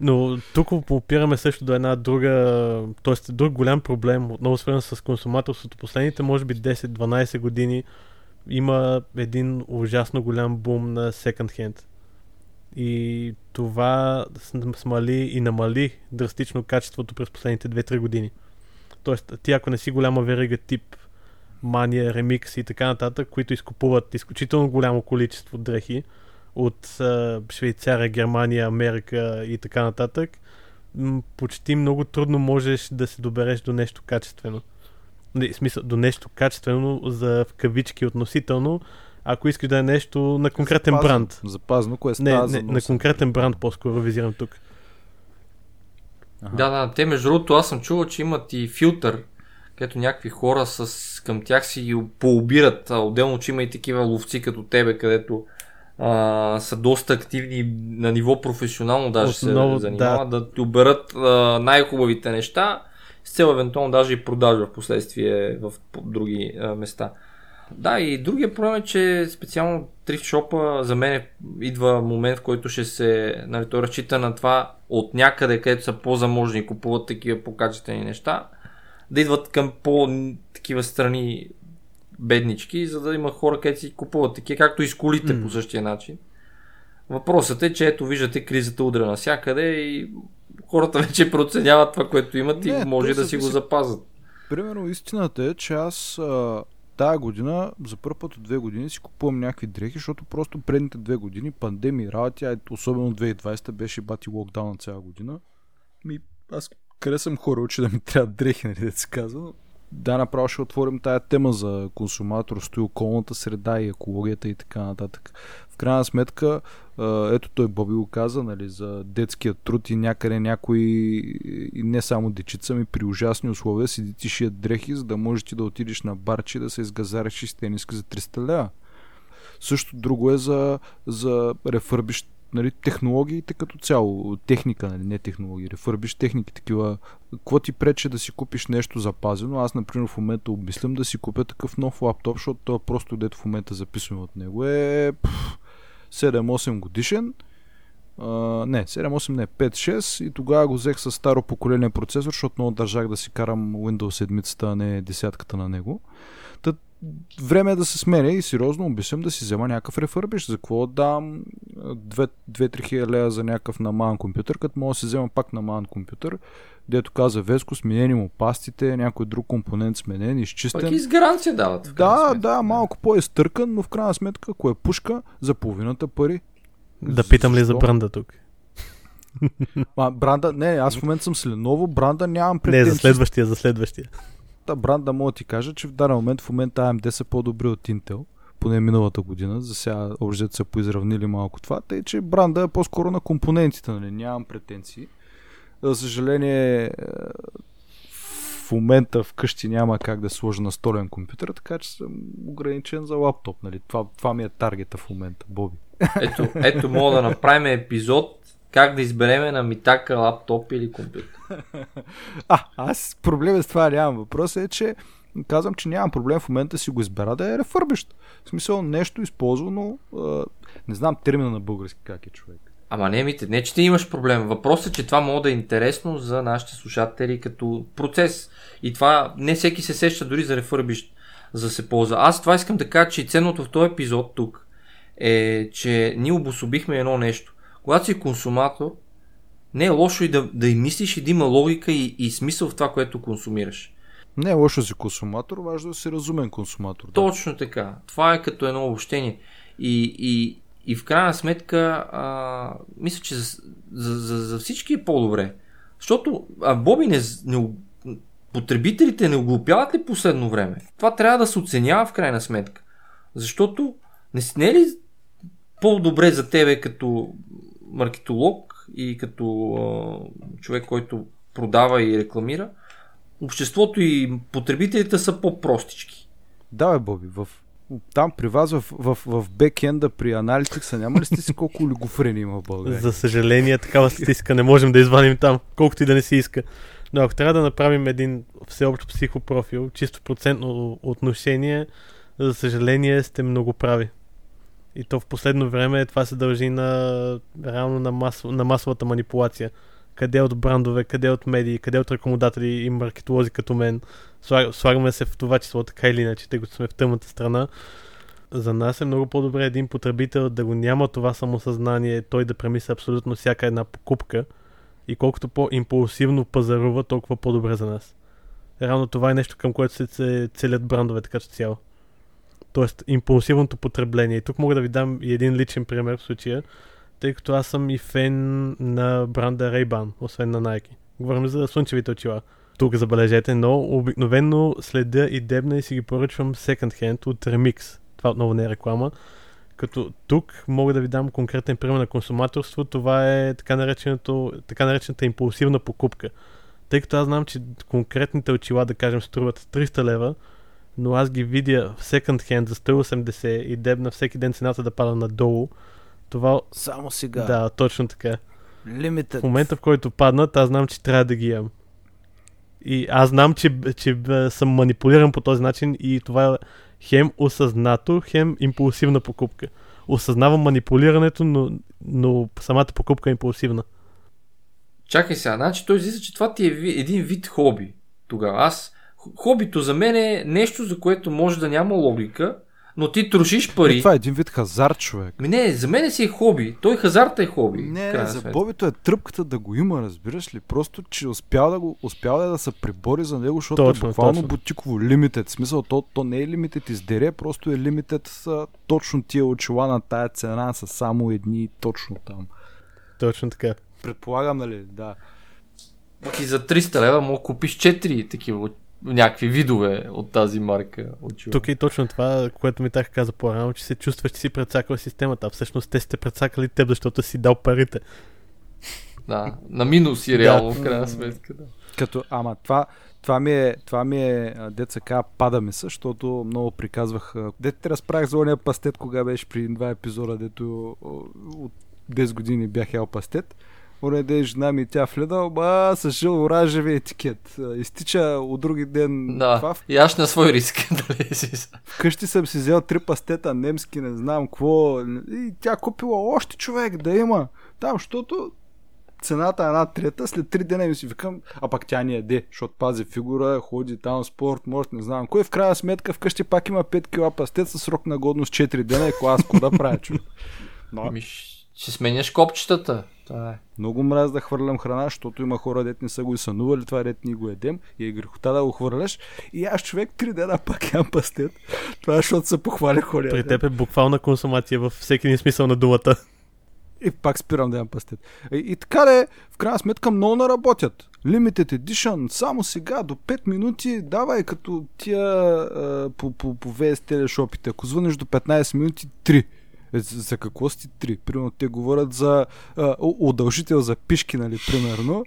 Но тук опираме също до една друга, т.е. друг голям проблем, отново свързан с консуматорството. Последните, може би 10-12 години има един ужасно голям бум на second hand. И това смали и намали драстично качеството през последните 2-3 години. Тоест, ти ако не си голяма верига тип Мания, Ремикс и така нататък, които изкупуват изключително голямо количество дрехи от а, Швейцария, Германия, Америка и така нататък, почти много трудно можеш да се добереш до нещо качествено. Не, в смисъл, до нещо качествено за в кавички относително, ако искаш да е нещо на конкретен Запазно. бранд. Запазно, кое Не, става не, за на конкретен бранд по-скоро визирам тук. Аха. Да, да, те между другото аз съм чувал, че имат и филтър, където някакви хора с, към тях си ги пообират. А, отделно, че има и такива ловци като тебе, където а, са доста активни на ниво професионално, даже Отново, се занимават, да, да ти оберат а, най-хубавите неща, с цел евентуално даже и продажа в последствие в други а, места. Да, и другия проблем е, че специално трифт шопа за мен идва момент, в който ще се, нали, той разчита на това от някъде, където са по-заможни и купуват такива по-качествени неща, да идват към по-такива страни беднички, за да има хора, където си купуват такива, както и с колите М. по същия начин. Въпросът е, че ето виждате кризата удря навсякъде и хората (laughs) вече проценяват това, което имат и Не, може то да си го запазят. Примерно истината е, че аз а, тая година, за първ път от две години си купувам някакви дрехи, защото просто предните две години, пандемии, работи, а особено 2020 беше бати локдаун цяла година. Ми, аз къде съм хора, че да ми трябва дрехи, нали да се казва. но Да, направо ще отворим тая тема за консуматорство и околната среда и екологията и така нататък. В крайна сметка, ето той Боби го каза, нали, за детския труд и някъде някои, и не само дечица, ми при ужасни условия си ти дрехи, за да можеш ти да отидеш на барче и да се изгазариш с тениски за 300 лева. Също друго е за, за рефърбиш нали, технологиите като цяло, техника, нали, не технологии, рефърбиш техники, такива. Какво ти прече да си купиш нещо запазено? Аз, например, в момента обмислям да си купя такъв нов лаптоп, защото това просто, дето в момента записваме от него, е пф, 7-8 годишен. Uh, не, 7-8 не, 5-6 и тогава го взех с старо поколение процесор, защото много държах да си карам Windows 7, а не десятката на него. Та, време е да се сменя и сериозно обичам да си взема някакъв рефърбиш. За какво да дам 2-3 хиляди за някакъв наман компютър, като мога да си взема пак наман компютър, дето каза Веско, сменени му пастите, някой друг компонент сменен, изчистен. Пък и с гаранция дават. Да, сметка. да, малко по-изтъркан, но в крайна сметка, ако е пушка, за половината пари. Да питам ли за бранда тук? (laughs) А, бранда, не, аз в момента съм с Lenovo, бранда нямам Не, претенции. за следващия, за следващия. Та бранда мога да ти кажа, че в даден момент в момента AMD са по-добри от Intel, поне миналата година, за сега обжето са поизравнили малко това, тъй че бранда е по-скоро на компонентите, нали, нямам претенции. За съжаление, е, в момента вкъщи няма как да сложа на столен компютър, така че съм ограничен за лаптоп. Нали? Това, това ми е таргета в момента, Боби. Ето, ето мога да направим епизод как да избереме на Митака лаптоп или компютър. (laughs) А, аз проблем с това нямам. Въпросът е, че казвам, че нямам проблем в момента си го избера да е рефърбищ. В смисъл нещо използвано, а, не знам термина на български как е човек. Ама не, мите, не, че ти имаш проблем. Въпросът е, че това може да е интересно за нашите слушатели като процес. И това не всеки се сеща дори за рефърбищ, за да се ползва. Аз това искам да кажа, че ценното в този епизод тук е, че ние обособихме едно нещо. Когато си консуматор, не е лошо и да, да и мислиш и да има логика и, и смисъл в това, което консумираш. Не е лошо си консуматор, важно да си разумен консуматор. Да. Точно така. Това е като едно обобщение. И, и, и в крайна сметка, а, мисля, че за, за, за, за всички е по-добре. Защото а Боби не, не, потребителите не оглупяват ли последно време? Това трябва да се оценява в крайна сметка. Защото не, не е ли по-добре за тебе като маркетолог и като а, човек, който продава и рекламира, обществото и потребителите са по-простички. Да, бе, Боби, в, там при вас в, в, в бекенда при аналитикса няма ли сте си колко олигофрени има в България? За съжаление, такава статистика не можем да извадим там, колкото и да не се иска. Но ако трябва да направим един всеобщо психопрофил, чисто процентно отношение, за съжаление сте много прави. И то в последно време това се дължи на, реално на, мас, на масовата манипулация. Къде от брандове, къде от медии, къде от ръкомодатели и маркетолози като мен. Слагаме се в това число така или иначе, тъй като сме в тъмната страна. За нас е много по-добре един потребител да го няма това самосъзнание, той да премисля абсолютно всяка една покупка. И колкото по-импулсивно пазарува, толкова по-добре за нас. Реално това е нещо към което се целят брандове така че цяло. Тоест, импулсивното потребление. И тук мога да ви дам и един личен пример в случая, тъй като аз съм и фен на бранда Ray-Ban, освен на Nike. Говорим за слънчевите очила. Тук забележете, но обикновено следя и дебна и си ги поръчвам second hand от Remix. Това отново не е реклама. Като тук мога да ви дам конкретен пример на консуматорство. Това е така, нареченото, така наречената импулсивна покупка. Тъй като аз знам, че конкретните очила, да кажем, струват 300 лева, но аз ги видя в секонд хенд за 180 и дебна всеки ден цената да пада надолу, това... Само сега. Да, точно така. Limited. В момента, в който паднат, аз знам, че трябва да ги имам. И аз знам, че, че съм манипулиран по този начин и това е хем осъзнато, хем импулсивна покупка. Осъзнавам манипулирането, но, но самата покупка е импулсивна. Чакай сега, значи той излиза, че това ти е един вид хоби. Тогава аз хобито за мен е нещо, за което може да няма логика, но ти трошиш пари. Е, това е един вид хазарт, човек. Ми не, за мен си е хоби. Той хазарта е хоби. Не, за Бобито е тръпката да го има, разбираш ли? Просто, че успял да, го, успял да, да се прибори за него, защото точно, е буквално точно. бутиково лимитед. смисъл, то, то не е лимитед издере, просто е лимитед с точно тия очила на тая цена са само едни точно там. Точно така. Предполагам, нали, да. Ти за 300 лева мога купиш 4 такива някакви видове от тази марка. Очевидно. Тук е точно това, което ми така каза по-рано, че се чувстваш, че си прецакал системата, а всъщност те сте прецакали теб, защото си дал парите. Да, на минус и реално, в крайна сметка. Да. Като, ама това, това ми е, това ми е деца така, пада ми се, защото много приказвах. Дете те разправях за ония пастет, кога беше при два епизода, дето от 10 години бях ял пастет. Уреде жена ми тя вледа, ба, с жил оранжеви етикет. Изтича от други ден. Да, това. и аз на свой риск. (laughs) Дали си. Вкъщи съм си взел три пастета немски, не знам какво. И тя купила още човек да има. Там, защото цената е една трета, след три дена ми си викам, а пак тя ни яде, защото пази фигура, ходи там спорт, може не знам. Кой в крайна сметка вкъщи пак има 5 кила пастет с срок на годност 4 дена и аз да правя човек. Но... Миш, ще сменяш копчетата. Това е. Много мраз да хвърлям храна, защото има хора, дет не са го и сънували, това дет ни го едем и е грехота да го хвърляш. И аз човек три дена пак ям пастет. Това е, защото се похваля хора. При теб е буквална консумация във всеки един смисъл на думата. И пак спирам да ям пастет. И, и така да е, в крайна сметка много наработят. Limited Edition, само сега до 5 минути, давай като тия а, по, по, по VS телешопите. Ако звънеш до 15 минути, 3 Е, за, какво сти три? Примерно те говорят за а, удължител за пишки, нали, примерно.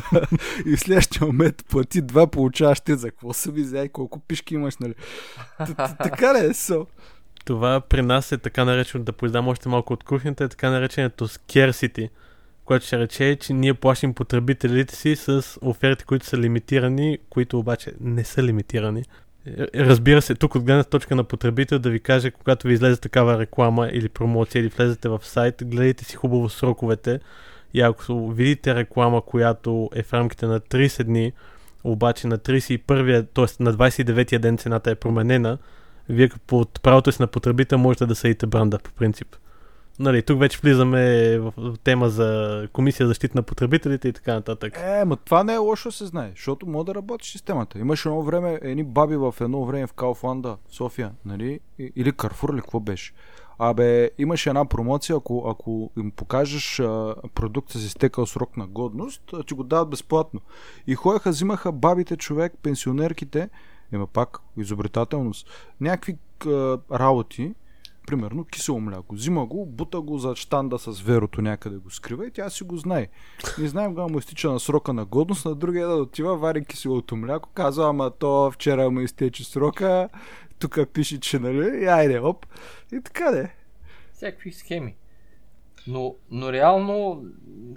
(laughs) и в следващия момент плати два, получаваш те. За какво са ви взяли? Колко пишки имаш, нали? Така ли е? So. Това при нас е така наречено, да поиздам още малко от кухнята, е така нареченото scarcity, което ще рече, че ние плащим потребителите си с оферти, които са лимитирани, които обаче не са лимитирани. Е, разбира се, тук от гледна точка на потребител да ви кажа, когато ви излезе такава реклама или промоция или влезете в сайт, гледайте си хубаво сроковете и ако видите реклама, която е в рамките на 30 дни, обаче на 31-я, т.е. на 29-я ден цената е променена, вие под правото си на потребител можете да съдите бранда по принцип. Нали, тук вече влизаме в тема за комисия за защита на потребителите и така нататък. Е, ма това не е лошо се знае, защото може да работи системата. Имаше едно време, едни баби в едно време в Кауфланда, София, нали? Или Карфур, или какво беше. Абе, имаше една промоция, ако, ако им покажеш а, продукта си стекал срок на годност, ти го дават безплатно. И ходеха, взимаха бабите човек, пенсионерките, има пак изобретателност, някакви а, работи, примерно кисело мляко. Взима го, бута го за штанда с верото някъде го скрива и тя си го знае. Не знаем кога му изтича на срока на годност, на другия да отива, вари киселото мляко, казва, ама то вчера му изтече срока, тук пише, че нали, и айде, оп. И така де. Всякакви схеми. Но, но реално,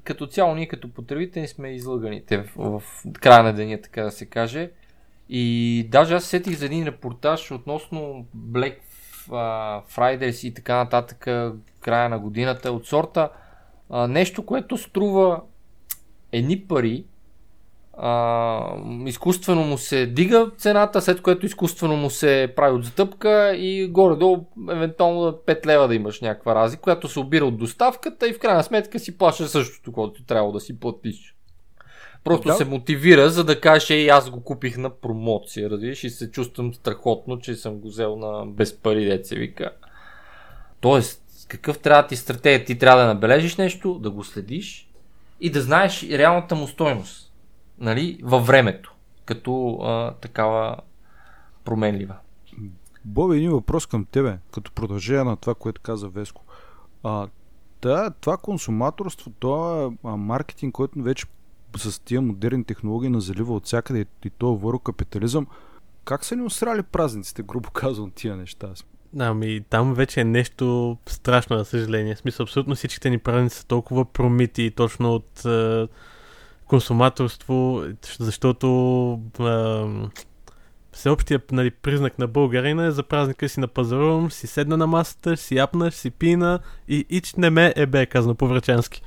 като цяло, ние като потребители сме излъганите в, в края на деня, така да се каже. И даже аз сетих за един репортаж относно Black Fridays и така нататък, края на годината от сорта. А, нещо, което струва едни пари, а, изкуствено му се дига цената, след което изкуствено му се прави от затъпка и горе-долу евентуално 5 лева да имаш някаква разлика, която се обира от доставката и в крайна сметка си плащаш същото, което трябва да си платиш. Просто да. се мотивира, за да каже, ей, аз го купих на промоция, разбираш, и се чувствам страхотно, че съм го взел на без пари, деца вика. Тоест, какъв трябва да ти стратегия? Ти трябва да набележиш нещо, да го следиш и да знаеш реалната му стойност, нали, във времето, като а, такава променлива. Боби, един въпрос към тебе, като продължение на това, което каза Веско. А, да, това консуматорство, това маркетинг, който вече с тия модерни технологии на залива от всякъде и то върху капитализъм, как са ни усрали празниците, грубо (laughs) казвам, тия неща? Ами, там вече е нещо страшно, за съжаление. В смисъл, абсолютно всичките ни празници са толкова промити точно от е, консуматорство, защото е, всеобщия нали, признак на българина е за празника си на пазарувам, си седна на масата, си япнаш, си пина и ич не ме е бе, казано по-врачански.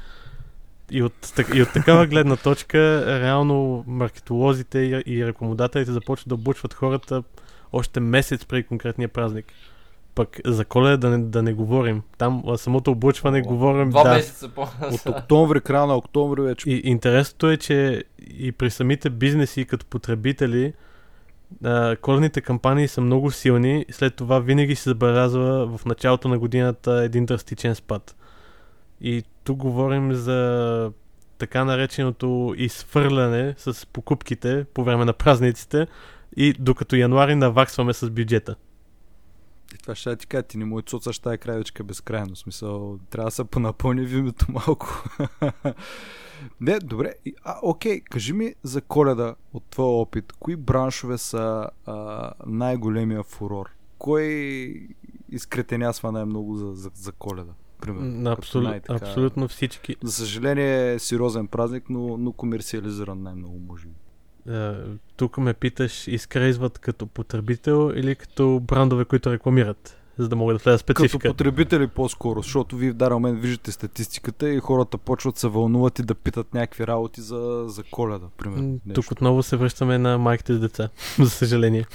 И от, и от такава гледна точка, реално маркетолозите и, и рекомодателите започват да обучват хората още месец преди конкретния празник. Пък за коледа да не, да не говорим. Там самото обучване О, говорим. Два да, месеца по От октомври, края на октомври вече. И интересното е, че и при самите бизнеси като потребители, а, коледните кампании са много силни. След това винаги се забелязва в началото на годината един драстичен спад. И тук говорим за така нареченото изфърляне с покупките по време на празниците и докато януари наваксваме с бюджета. И това ще ти кажа, ти не му цуцаш тази краючка безкрайно. Смисъл, трябва да се понапълни вимето малко. (laughs) не, добре. А, окей, кажи ми за коледа от твоя опит. Кои браншове са а, най-големия фурор? Кой изкретенясва най-много за, за, за коледа? Примерно. Абсолют, най-така. абсолютно всички. За съжаление е сериозен празник, но, но комерциализиран най-много може. Uh, тук ме питаш, изкрезват като потребител или като брандове, които рекламират, за да мога да вляза специфика? Като потребители по-скоро, защото вие в даден момент виждате статистиката и хората почват се вълнуват и да питат някакви работи за, за коледа, примерно. Тук отново се връщаме на майките с деца, (laughs) за съжаление.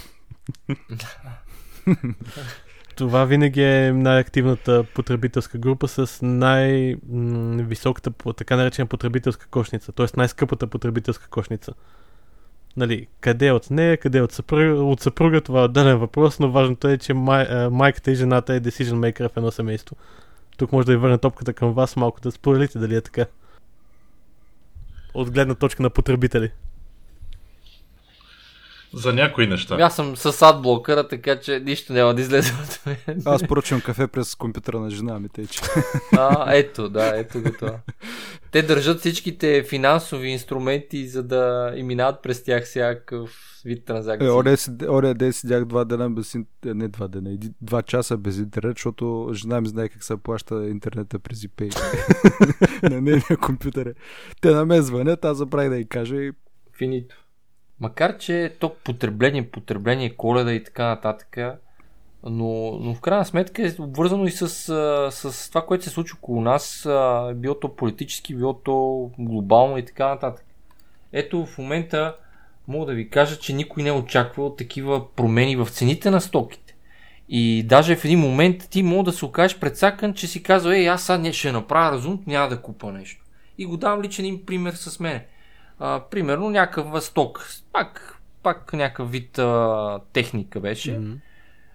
(laughs) Това винаги е най-активната потребителска група с най-високата, така наречена потребителска кошница, т.е. най-скъпата потребителска кошница. Нали, къде е от нея, къде е от съпруга, от съпруга, това е отделен въпрос, но важното е, че май, майката и жената е decision maker в едно семейство. Тук може да ви върна топката към вас малко да споделите дали е така. От гледна точка на потребители. За някои неща. Аз съм с адблокъра, така че нищо няма да излезе от мен. Аз поръчвам кафе през компютъра на жена ми, тъй че. (laughs) А, ето, да, ето го това. Те държат всичките финансови инструменти, за да им минават през тях всякакъв вид транзакции. Е, оре ден седях два дена без е, не два дена, два часа без интернет, защото жена ми знае как се плаща интернета през IP. (laughs) на нейния компютър. е. Те на мен звънят, аз забравих да й кажа и Финито. Макар, че то потребление, потребление, коледа и така нататък, но, но в крайна сметка е обвързано и с, с това, което се случва около нас, било то политически, било то глобално и така нататък. Ето в момента мога да ви кажа, че никой не е очаквал такива промени в цените на стоките. И даже в един момент ти мога да се окажеш предсакан, че си казва, ей, аз сега ще направя разум, няма да купа нещо. И го давам личен им пример с мене. А, примерно някаква сток, пак, пак някакъв вид а, техника беше. Mm-hmm.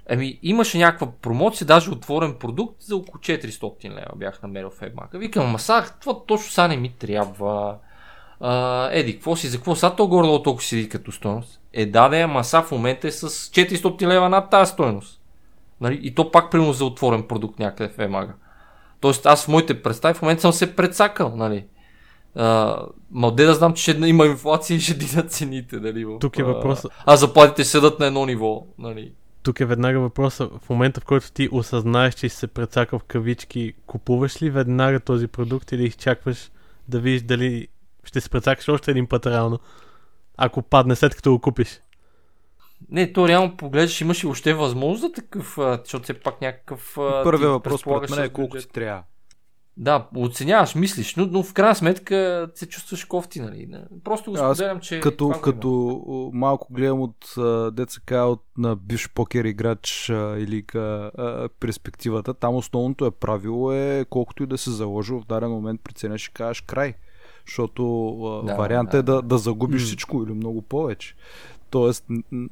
Ами имаше някаква промоция, даже отворен продукт за около 400 лева бях намерил в Ебмака. Викам, ама сега, това точно сега не ми трябва. А, еди, какво си, за какво сега то горе толкова седи като стоеност? Е, да, да, ама в момента е с 400 лева над тази стоеност. Нали? И то пак примерно за отворен продукт някъде в Емага. Тоест аз в моите представи в момента съм се предсакал, нали? А, ма де да знам, че ще има инфлация и ще динат цените, нали? В, Тук е въпросът. А, а заплатите седат на едно ниво, нали? Тук е веднага въпроса, в момента в който ти осъзнаеш, че се прецакал в кавички, купуваш ли веднага този продукт или изчакваш да видиш дали ще се прецакаш още един път реално, ако падне след като го купиш? Не, то реално погледаш, имаш ли въобще възможност за такъв, защото все пак някакъв... първият въпрос според мен е колко ти трябва. Да, оценяваш, мислиш, но, но в крайна сметка се чувстваш кофти, нали? Просто го споделям, че... Като, като има. малко гледам от а, ДЦК, от на бивш покер играч или ка, а, перспективата, там основното е правило е колкото и да се заложил в даден момент преценяш и кажеш край. Защото Да, вариант да. е да, да загубиш М. всичко или много повече. Тоест,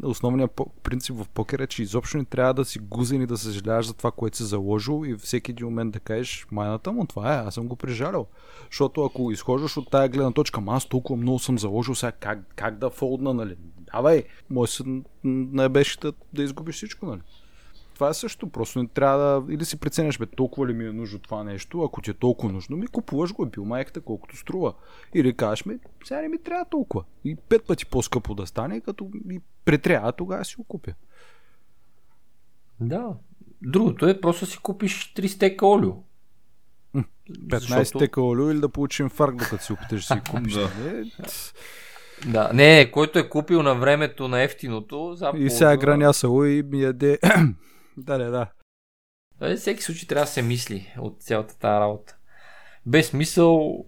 основният принцип в покер е, че изобщо не трябва да си гузен и да съжаляваш за това, което си заложил и всеки един момент да кажеш, майната му, това е, аз съм го прежалял. Защото ако изхождаш от тая гледна точка, аз толкова много съм заложил, сега как, как да фолдна, нали? Давай, може се н- наебеш да, да изгубиш всичко, нали? Това е също, просто не трябва да... Или си преценяш, бе, толкова ли ми е нужно това нещо, ако ти е толкова нужно, ми купуваш го, е бил майката колкото струва. Или кажеш ми, сега не ми трябва толкова. И пет пъти по-скъпо да стане, като ми претрябва, тогава си го купя. Да. Другото е просто си купиш 3 стека олио. 15 Защото- тека олио или да получим инфаркт, докато си опиташ да си купиш. (laughs) Да. Да, не, който е купил на времето на ефтиното, за И сега гранясало и ми яде... да, да, да. Във всеки случай трябва да се мисли от цялата тази работа. Без смисъл,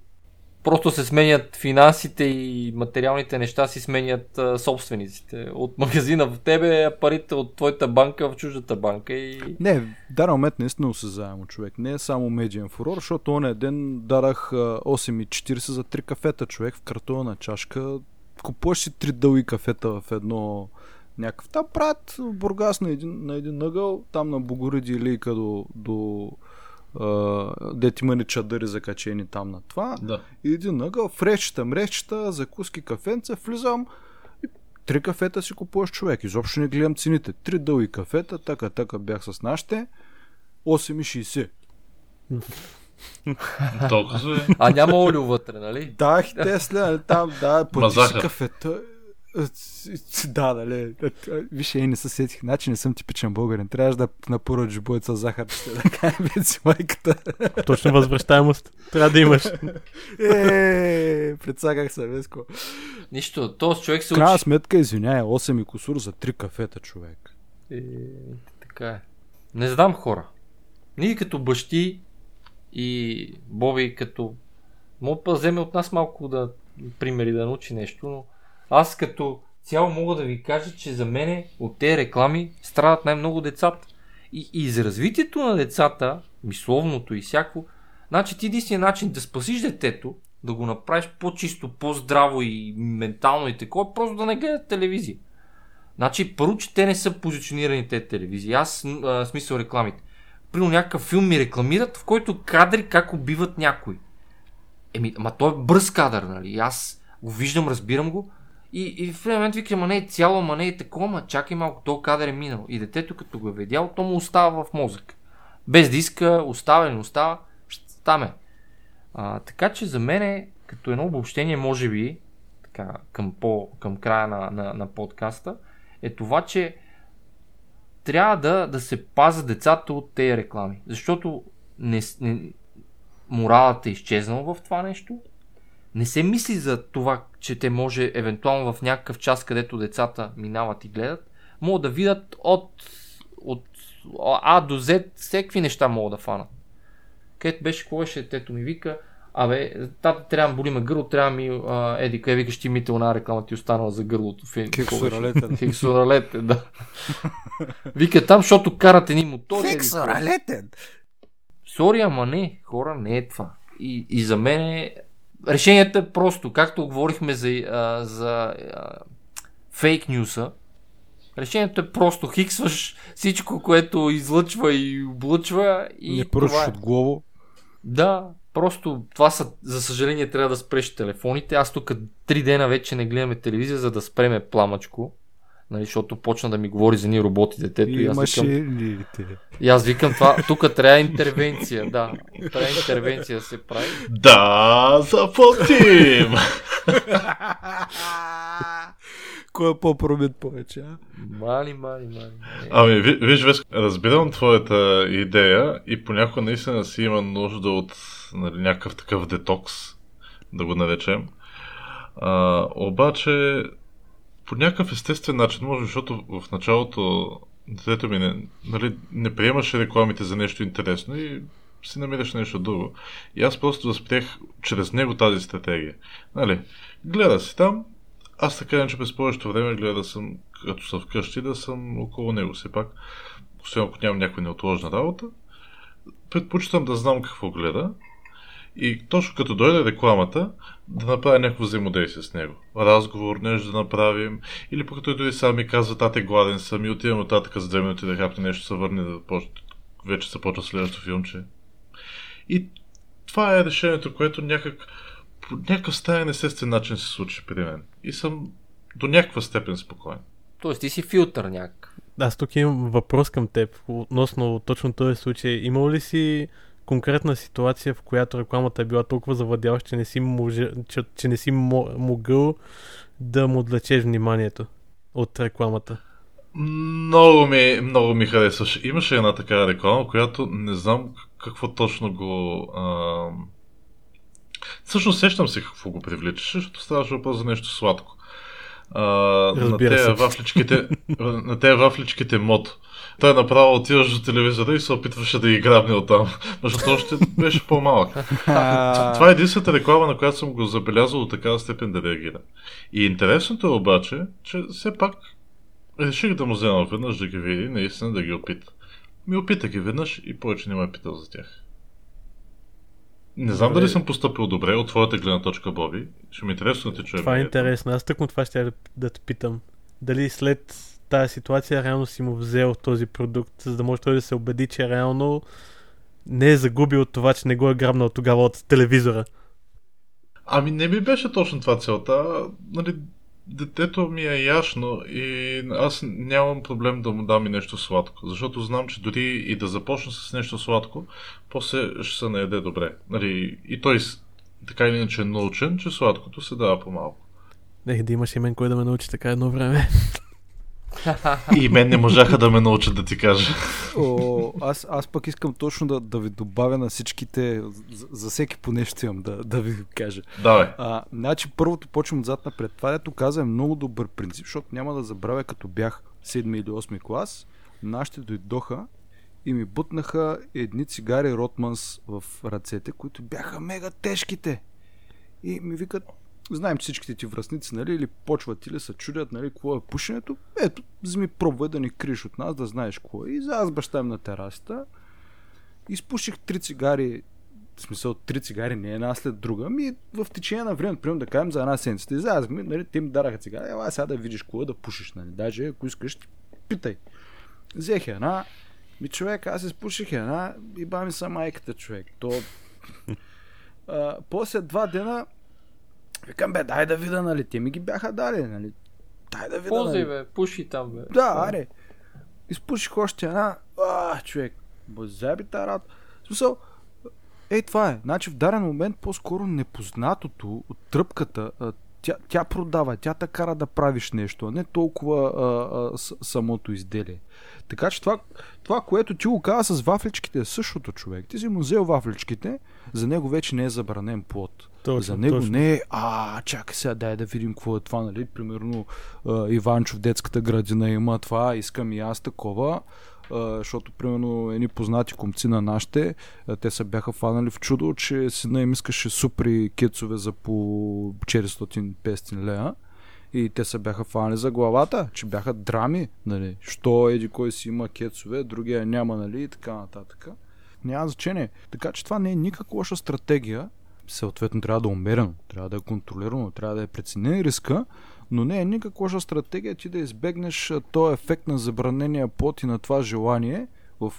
просто се сменят финансите и материалните неща си сменят а, собствениците. От магазина в тебе, а парите от твоята банка в чуждата банка и... Не, в даден момент наистина осъзаемо човек. Не е само медиен фурор, защото оня ден дарах а, 8,40 за 3 кафета човек в картона чашка. Купуваш си 3 дълги кафета в едно някакъв. Там правят в Бургас на един, на един ъгъл, там на Богориди и до, до дет има ни чадъри закачени там на това. Да. И един ъгъл, фречета, мречета, закуски, кафенца, влизам и три кафета си купуваш човек. Изобщо не гледам цените. Три дълги кафета, така, така бях с нашите. 8,60. Толкова е. А няма олио вътре, нали? Да, те след там, да, платиш си кафета. (laughs) Да, нали. Виж, е, не се сетих. Значи не съм типичен българин. Трябваше да напоръч жбоят с захар, ще да кажа без си майката. Точно възвръщаемост. Трябва да имаш. Е, предсагах се, Веско. Нищо, този човек се В крайна учи. сметка, извиняй, 8 и косур за 3 кафета, човек. Е, така е. Не знам хора. Ние като бащи и Боби като... Мога да вземе от нас малко да примери да научи нещо, но аз като цяло мога да ви кажа, че за мене от тези реклами страдат най-много децата. И, и за развитието на децата, мисловното и всяко, значи ти единственият начин да спасиш детето, да го направиш по-чисто, по-здраво и ментално и такова, е просто да не гледат телевизия. Значи, първо, че те не са позиционирани тези телевизии. Аз, а, смисъл рекламите. Примерно някакъв филм ми рекламират, в който кадри как убиват някой. Еми, ама той е бърз кадър, нали? Аз го виждам, разбирам го. И, и в един момент вика, ма не е цяло, ма не е такова, ма чакай малко, то кадър е минал. И детето като го е видял, то му остава в мозък. Без да иска, остава не остава, ще стане. А, така че за мен е, като едно обобщение, може би, така, към, по, към края на, на, на подкаста, е това, че трябва да, да се пазят децата от тези реклами. Защото не, не, моралът е изчезнал в това нещо. Не се мисли за това, че те може евентуално в някакъв час, където децата минават и гледат, могат да видят от, от А до Z всеки неща могат да фанат. Където беше, какво беше, детето ми вика, Абе, тата трябва да боли ме гърло, трябва ми, а, еди, къде викаш ти мите една реклама ти останала за гърлото. Хексоралетен. Хексоралетен, да. Вика там, защото карат едни мотори. Хексоралетен! Сори, ама не, хора, не е това. И, и за мен е... Решението е просто, както говорихме за, а, за а, фейк нюса, решението е просто хиксваш всичко, което излъчва и облъчва и Не пръщаш е. от главо. Да, просто това са, за съжаление трябва да спреш телефоните. Аз тук три дена вече не гледаме телевизия, за да спреме пламъчко. Нали, защото почна да ми говори за ни роботи детето. И, И аз викам, машините. и аз викам това, тук трябва интервенция, да. Трябва интервенция да се прави. Да, заплатим! Кой е по-пробит повече, а? Мали, мали, мали. Ами, ви- виж, Веско, разбирам твоята идея и понякога наистина си има нужда от нали, някакъв такъв детокс, да го наречем. А, обаче, по някакъв естествен начин, може, защото в началото детето ми не, нали, не приемаше рекламите за нещо интересно и си намираш нещо друго. И аз просто възприех чрез него тази стратегия. Нали, гледа си там, аз така иначе през повечето време гледа да съм, като съм вкъщи, да съм около него. Все пак, освен ако нямам някаква неотложна работа, предпочитам да знам какво гледа и точно като дойде рекламата, да направя някакво взаимодействие с него. Разговор, нещо да направим, или пък той дори сам ми казва, тате гладен съм и отивам от татъка за две минути да хапне нещо, се върне да почне, вече се почва следващото филмче. И това е решението, което някак по някакъв странен естествен начин се случи при мен. И съм до някаква степен спокоен. Тоест ти си филтър някакъв. Аз тук имам въпрос към теб относно точно този случай. Имал ли си конкретна ситуация, в която рекламата е била толкова завладяваща, че не си, може, че, че не си мо- могъл да му отвлечеш вниманието от рекламата? Много ми, много ми харесваше. Имаше една такава реклама, която не знам какво точно го... А... Всъщност сещам се какво го привличаше, защото ставаше въпрос за нещо сладко. А, на Разбира тези вафличките, (laughs) на тези вафличките мото. Той направо отиваш до телевизора и се опитваше да ги грабне оттам. Защото още беше по-малък. (laughs) Това е единствената реклама, на която съм го забелязал до такава степен да реагира. И интересното е обаче, че все пак реших да му взема веднъж да ги види, наистина да ги опита. Ми опита ги веднъж и повече не ме е питал за тях. Не знам Добре. дали съм поступил добре от твоята гледна точка, Боби. Ще ми е интересно да те чуем. Това е интересно. Аз тъкмо това ще да, да те питам. Дали след тази ситуация реално си му взел този продукт, за да може той да се убеди, че реално не е загубил от това, че не го е грабнал тогава от телевизора. Ами не ми беше точно това целта. Нали, детето ми е яшно и аз нямам проблем да му дам и нещо сладко. Защото знам, че дори и да започна с нещо сладко, после ще се наеде добре. Нали, и той така или иначе е научен, че сладкото се дава по-малко. Ех, да имаш и мен кой да ме научи така едно време. (laughs) И мен не можаха да ме научат да ти кажа. О, аз, аз пък искам точно да, да ви добавя на всичките, за, за всеки по нещо имам да, да ви кажа. Давай. А, значи първото почвам отзад напред. Това, дето каза е много добър принцип, защото няма да забравя като бях 7 или 8 клас, нашите дойдоха и ми бутнаха едни цигари Ротманс в ръцете, които бяха мега тежките. И ми викат, знаем, че всичките ти връзници, нали, или почват или се чудят, нали, какво е пушенето. Ето, вземи пробвай да ни криеш от нас, да знаеш какво е. И за аз баща им на терасата. Изпуших три цигари в смисъл три цигари, не една след друга, ми в течение на време, примерно да кажем за една седмица. И за ми, нали, те ми дараха цигари, ела сега да видиш какво е да пушиш, нали. Даже ако искаш, питай. Взех една, ми човек, аз изпуших една и бами са майката човек. То... (laughs) а, после два дена Викам, бе, дай да видя, нали, те ми ги бяха дали, нали. Дай да видя, Ползвай, нали. бе, пуши там, бе. Да, аре. Изпуших още една. А, човек. Базаби тази работа. Смисъл, ей, това е. Значи в даден момент по-скоро непознатото от тръпката, тя, тя продава, тя те кара да правиш нещо, а не толкова а, а, с, самото изделие. Така че това, това, което ти го каза с вафличките е същото човек. Ти си му взел вафличките, за него вече не е забранен плод. Точно, за него точно. не е, а, чакай сега, дай да видим какво е това, нали? Примерно а, Иванчо в детската градина има това, искам и аз такова. Защото, примерно, едни познати комци на нашите, те се бяха фанали в чудо, че сина им искаше супри кецове за по 400-500 лея. И те се бяха фанали за главата, че бяха драми, нали? Що еди кой си има кецове, другия няма, нали? И така нататък. Няма значение. Така че това не е никак лоша стратегия. Съответно трябва да е умерено, трябва да е контролирано, трябва да е преценен риска, но не е никак лоша стратегия ти да избегнеш този ефект на забранения плод и на това желание в,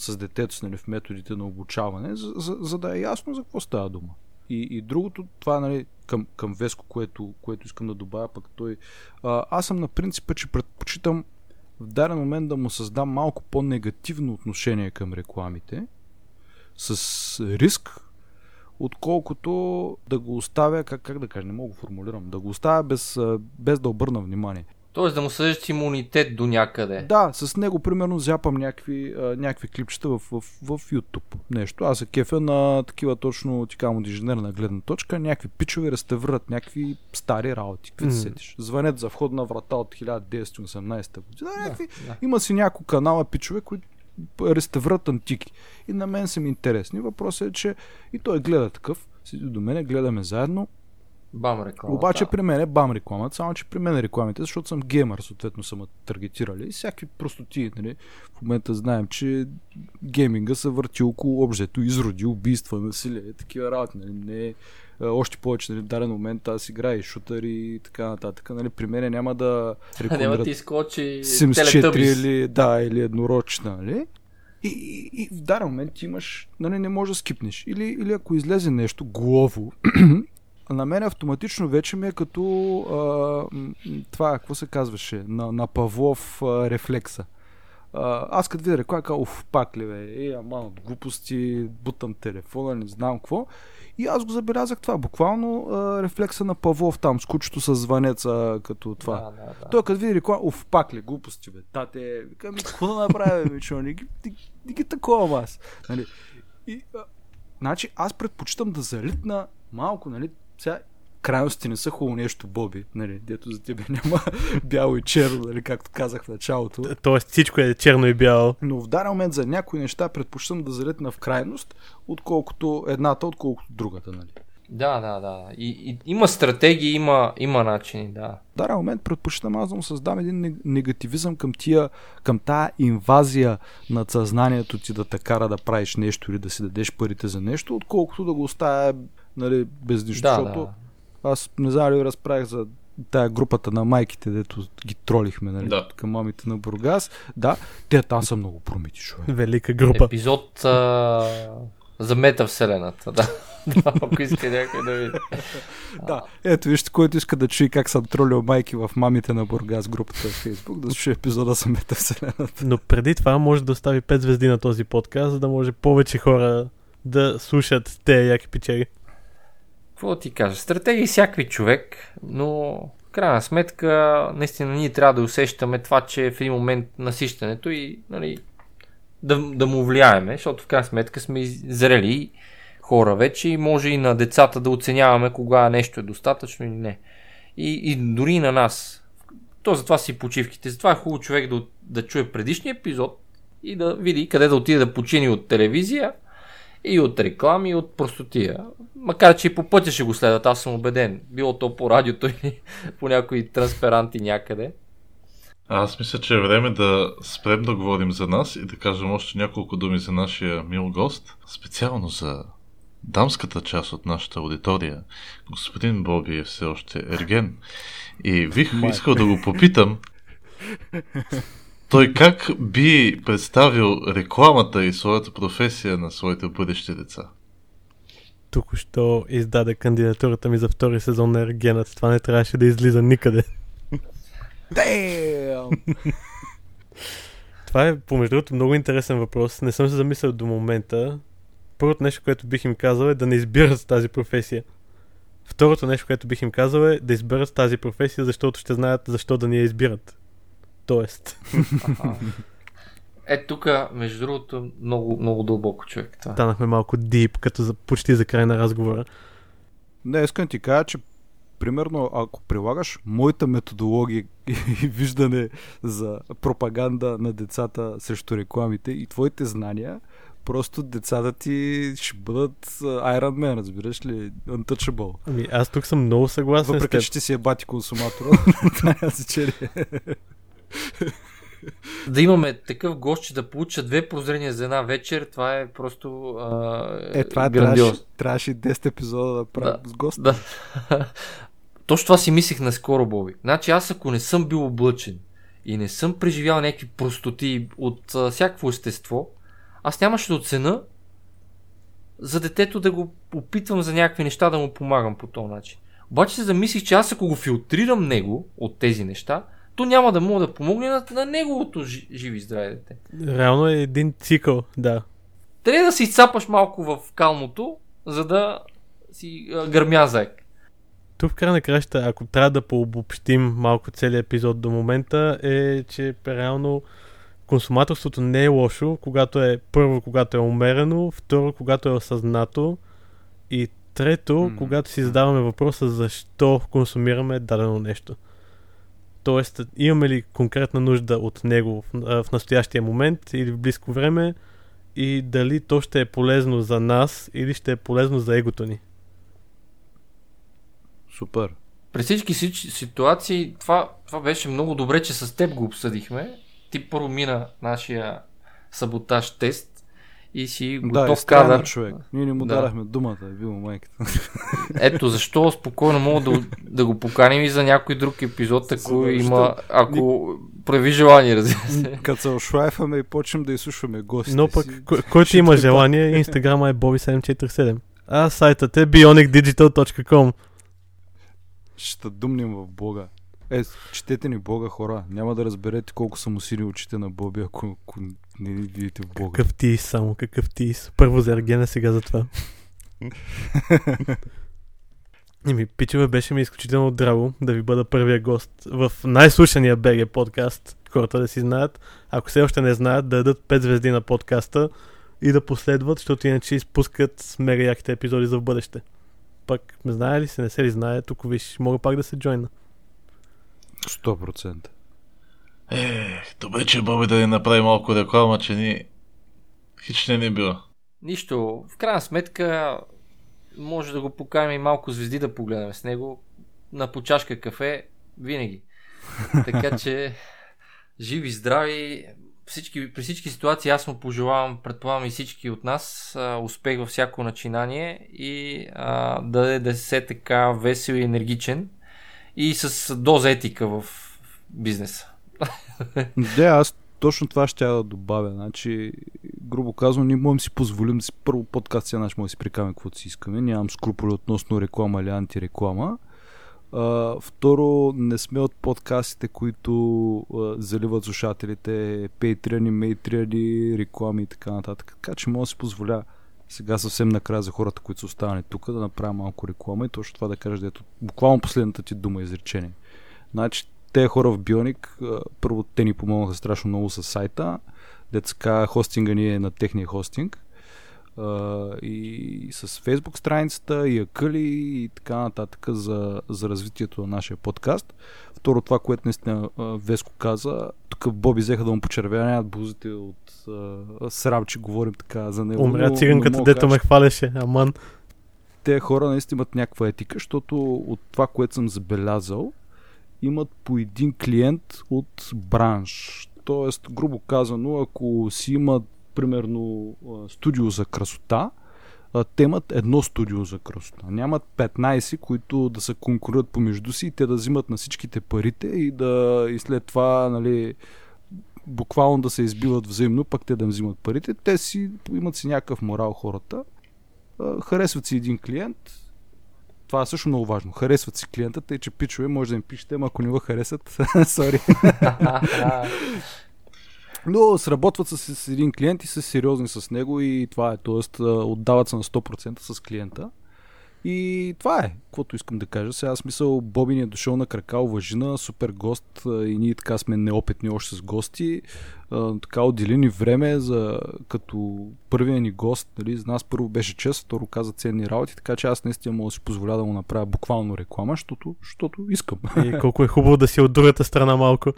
с детето нали, в методите на обучаване, за, за, за да е ясно за какво става дума. И, и другото, това нали, към, към Веско, което, което искам да добавя, пък той. А, аз съм на принципа, че предпочитам в даден момент да му създам малко по-негативно отношение към рекламите, с риск, отколкото да го оставя, как, как да кажа, не мога да формулирам, да го оставя без, без да обърна внимание. Тоест да му съдиш имунитет до някъде. Да, с него примерно зяпам някакви, а, някакви клипчета в, в, в YouTube. Нещо. Аз се кефя на такива точно така от инженерна гледна точка. Някакви пичове реставрират някакви стари работи. Какви се сетиш? Звънят за входна врата от 1918 година. Някакви, да. Има си няколко канала пичове, които реставрат антики. И на мен са ми интересни. Въпросът е, че и той гледа такъв. Седи до мене, гледаме заедно. Бам реклама. Обаче да. при мен е бам рекламата, само че при мен е рекламите, защото съм геймър, съответно са ме таргетирали. И всякакви простоти, нали? В момента знаем, че гейминга се върти около обжето, изроди, убийства, насилие, такива работи. Нали? Не е, още повече, нали, в даден момент аз играя и шутър и така нататък. Нали? При мен няма да (laughs) Няма рекламират ти изкочи Sims 4 Teletubbies. или, да, или еднорочна, нали? И, и, и в даден момент имаш, нали, не можеш да скипнеш. Или, или ако излезе нещо главо, (clears throat) на мен автоматично вече ми е като а, това, какво се казваше, на, на Павлов а, рефлекса. А, аз като видя реклама, казвам, уф, пак ли бе, е, ама глупости, бутам телефона, не знам какво. И аз го забелязах това, буквално а, рефлекса на Павлов там, с кучето с звънеца, като това. Да, да, да. Той като види реклама, уф, пак ли, глупости, бе. Тате, ми, какво да направя, бе, не ги, не, не ги такова аз. Нали? И, а, значи, аз предпочитам да залитна малко, нали, сега крайности не са хубаво нещо, Боби, нали, дето за тебе няма (laughs) бяло и черно, нали, както казах в началото. Тоест всичко е черно и бяло. Но в даден момент за някои неща предпочитам да залитна в крайност, отколкото едната, отколкото другата, нали. Да, да, да. И, и, има стратегии, има, има начини, да. В даден момент предпочитам аз да му създам един нег- негативизъм към тия, към тая инвазия над съзнанието ти да те кара да правиш нещо или да си дадеш парите за нещо, отколкото да го оставя нали, без нищо. Да, защото да. Аз не знам ли разправих за тая групата на майките, дето ги тролихме, нали, Да. към мамите на Бургас. Да, те там са много промити, човек. Велика група. Епизод а, за метавселената, да. (laughs) да. Ако иска някой да види. Да, ето вижте, който иска да чуе как съм тролил майки в мамите на Бургас групата в Фейсбук, да слуша епизода за метавселената. Но преди това може да остави 5 звезди на този подкаст, за да може повече хора да слушат те яки печели. Какво ти кажа? Стратегии всякакви човек, но в крайна сметка наистина ние трябва да усещаме това, че в един момент насищането и нали, да, да му влияеме, защото в крайна сметка сме зрели хора вече и може и на децата да оценяваме кога нещо е достатъчно или не. И, и дори на нас. То затова си почивките. Затова е хубаво човек да, да чуе предишния епизод и да види къде да отиде да почини от телевизия и от реклами, и от простотия. Макар, че и по пътя ще го следват, аз съм убеден. Било то по радиото или (laughs) по някои трансперанти някъде. Аз мисля, че е време да спрем да говорим за нас и да кажем още няколко думи за нашия мил гост. Специално за дамската част от нашата аудитория. Господин Боби е все още ерген. И бих искал да го попитам (laughs) той как би представил рекламата и своята професия на своите бъдещи деца? Току-що издаде кандидатурата ми за втори сезон на Ергенът. Това не трябваше да излиза никъде. Damn! (laughs) Това е, помежду другото, много интересен въпрос. Не съм се замислял до момента. Първото нещо, което бих им казал е да не избират тази професия. Второто нещо, което бих им казал е да изберат тази професия, защото ще знаят защо да ни я избират. Тоест. Е, тук, между другото, много, много дълбоко човек. Това. Станахме малко дип, като за, почти за край на разговора. Не, искам ти кажа, че примерно ако прилагаш моята методология (laughs) и виждане за пропаганда на децата срещу рекламите и твоите знания, просто децата ти ще бъдат Iron Man, разбираш ли? Untouchable. Ами аз тук съм много съгласен Въпреки, с че теб. ти си е бати консуматора, (laughs) това чели. Да имаме такъв гост, че да получа две прозрения за една вечер, това е просто а, Е, това грандиозно. трябваше, трябваше 10 епизода да правим Да. с гост. Да. (laughs) Точно това си мислих наскоро, Боби. Значи аз ако не съм бил облъчен и не съм преживял някакви простоти от а, всякакво естество, аз нямаше да оцена за детето да го опитвам за някакви неща да му помагам по този начин. Обаче се замислих, че аз ако го филтрирам него от тези неща, то няма да мога да помогне на, на неговото жи- живи и здраве дете. Реално е един цикъл, да. Трябва да си изцапаш малко в калмото, за да си а, гърмя заек. Тук в края на краща, ако трябва да пообобщим малко целият епизод до момента, е, че реално консуматорството не е лошо, когато е първо, когато е умерено, второ, когато е осъзнато и трето, М. когато си задаваме въпроса защо консумираме дадено нещо. Тоест, имаме ли конкретна нужда от него в, в настоящия момент или в близко време и дали то ще е полезно за нас или ще е полезно за егото ни. Супер. При всички си- ситуации това, това беше много добре, че с теб го обсъдихме. Ти първо мина нашия саботаж тест и си Да, готов изтрайна кадър. човек. Ние не му Да. дадахме думата, е бил майката. Ето защо спокойно мога да, да го поканим и за някой друг епизод, ако Супер, има, ако прояви желание, разбира се. Като се ошлайфаме и почнем да изслушваме гости. Но пък, си. кой- който има желание, инстаграма е Bobby747. А сайтът е bionicdigital.com. Ще думнем в Бога. Е, четете ни Бога, хора. Няма да разберете колко са му сили очите на Боби, ако, ако не ни видите в Бога. Какъв тис само, какъв тис. Първо за Ергена, сега за това. (laughs) Еми, пичове, беше ми изключително драго да ви бъда първия гост в най-слушания БГ подкаст. Хората да си знаят. Ако все още не знаят, да дадат 5 звезди на подкаста и да последват, защото иначе изпускат мега яките епизоди за в бъдеще. Пък, знае ли се, не се ли знае, тук виж, мога пак да се джойна. 100%. Е, добре, че Боби да ни направи малко реклама, че ни хич не ни била. Нищо, в крайна сметка може да го поканим и малко звезди да погледнем с него на по чашка кафе винаги. (laughs) Така че живи, здрави, всички, при всички ситуации аз му пожелавам, предполагам и всички от нас, а, успех във всяко начинание и а, да е да се така весел и енергичен и с доза етика в бизнеса. Да, аз точно това ще да добавя. Значи, грубо казано, ние можем си позволим да си първо подкаст сега наш може да си прикаме каквото си искаме. Нямам скруполи относно реклама или антиреклама. А, второ, не сме от подкастите, които а, заливат слушателите пейтриани, мейтриани, реклами и така нататък. Така че мога да си позволя сега съвсем накрая за хората, които са останали тук, да направя малко реклама и точно това да кажеш, дето буквално последната ти дума изречение. Значи, те хора в Бионик, първо те ни помогнаха страшно много с сайта, деца хостинга ни е на техния хостинг и с Facebook страницата, и акъли и така нататък за, за развитието на нашия подкаст. Второ, това, което наистина Веско каза, тук Боби взеха да му почервянят бузите от а, срам, че говорим така за него. Умря циганката, дето ме хвалеше, аман. те хора наистина имат някаква етика, защото от това, което съм забелязал, имат по един клиент от бранш. Тоест, грубо казано, ако си имат примерно студио за красота, те имат едно студио за красота. Нямат 15, които да се конкурират помежду си и те да взимат на всичките парите и да и след това, нали, буквално да се избиват взаимно, пък те да им взимат парите. Те си имат си някакъв морал хората. харесват си един клиент, това е също много важно. Харесват си клиента, тъй че пичове, може да им пишете, ама ако не го харесат, (laughs) сори. (laughs) Но сработват с, един клиент и са сериозни с него и това е. Тоест, отдават се на 100% с клиента. И това е, каквото искам да кажа. Сега смисъл, Боби ни е дошъл на крака, уважина, супер гост и ние така сме неопитни още с гости. Така отдели ни време за като първия ни гост, нали, за нас първо беше чест, второ каза ценни работи, така че аз наистина мога да си позволя да му направя буквално реклама, защото, защото искам. И колко е хубаво да си от другата страна малко.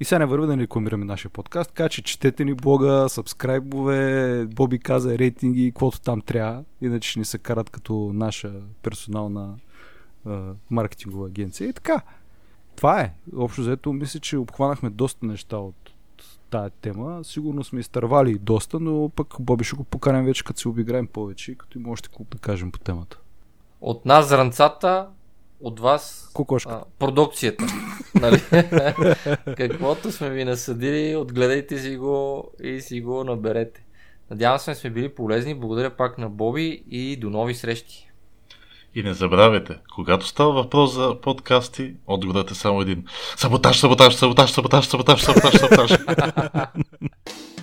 И сега не върви да не рекламираме нашия подкаст, така че четете ни блога, сабскрайбове, Боби каза рейтинги, каквото там трябва, иначе ще ни се карат като наша персонална е, маркетингова агенция. И така, това е. Общо заето мисля, че обхванахме доста неща от тая тема. Сигурно сме изтървали доста, но пък Боби ще го поканем вече, като се обиграем повече и като има още какво да кажем по темата. От нас зранцата, от вас а, продукцията. (laughs) нали? Каквото сме ви насъдили, отгледайте си го и си го наберете. Надявам се, сме били полезни. Благодаря пак на Боби и до нови срещи. И не забравяйте, когато става въпрос за подкасти, отговорът е само един. Саботаж, саботаж, саботаж, саботаж, саботаж, саботаж, саботаж. (laughs)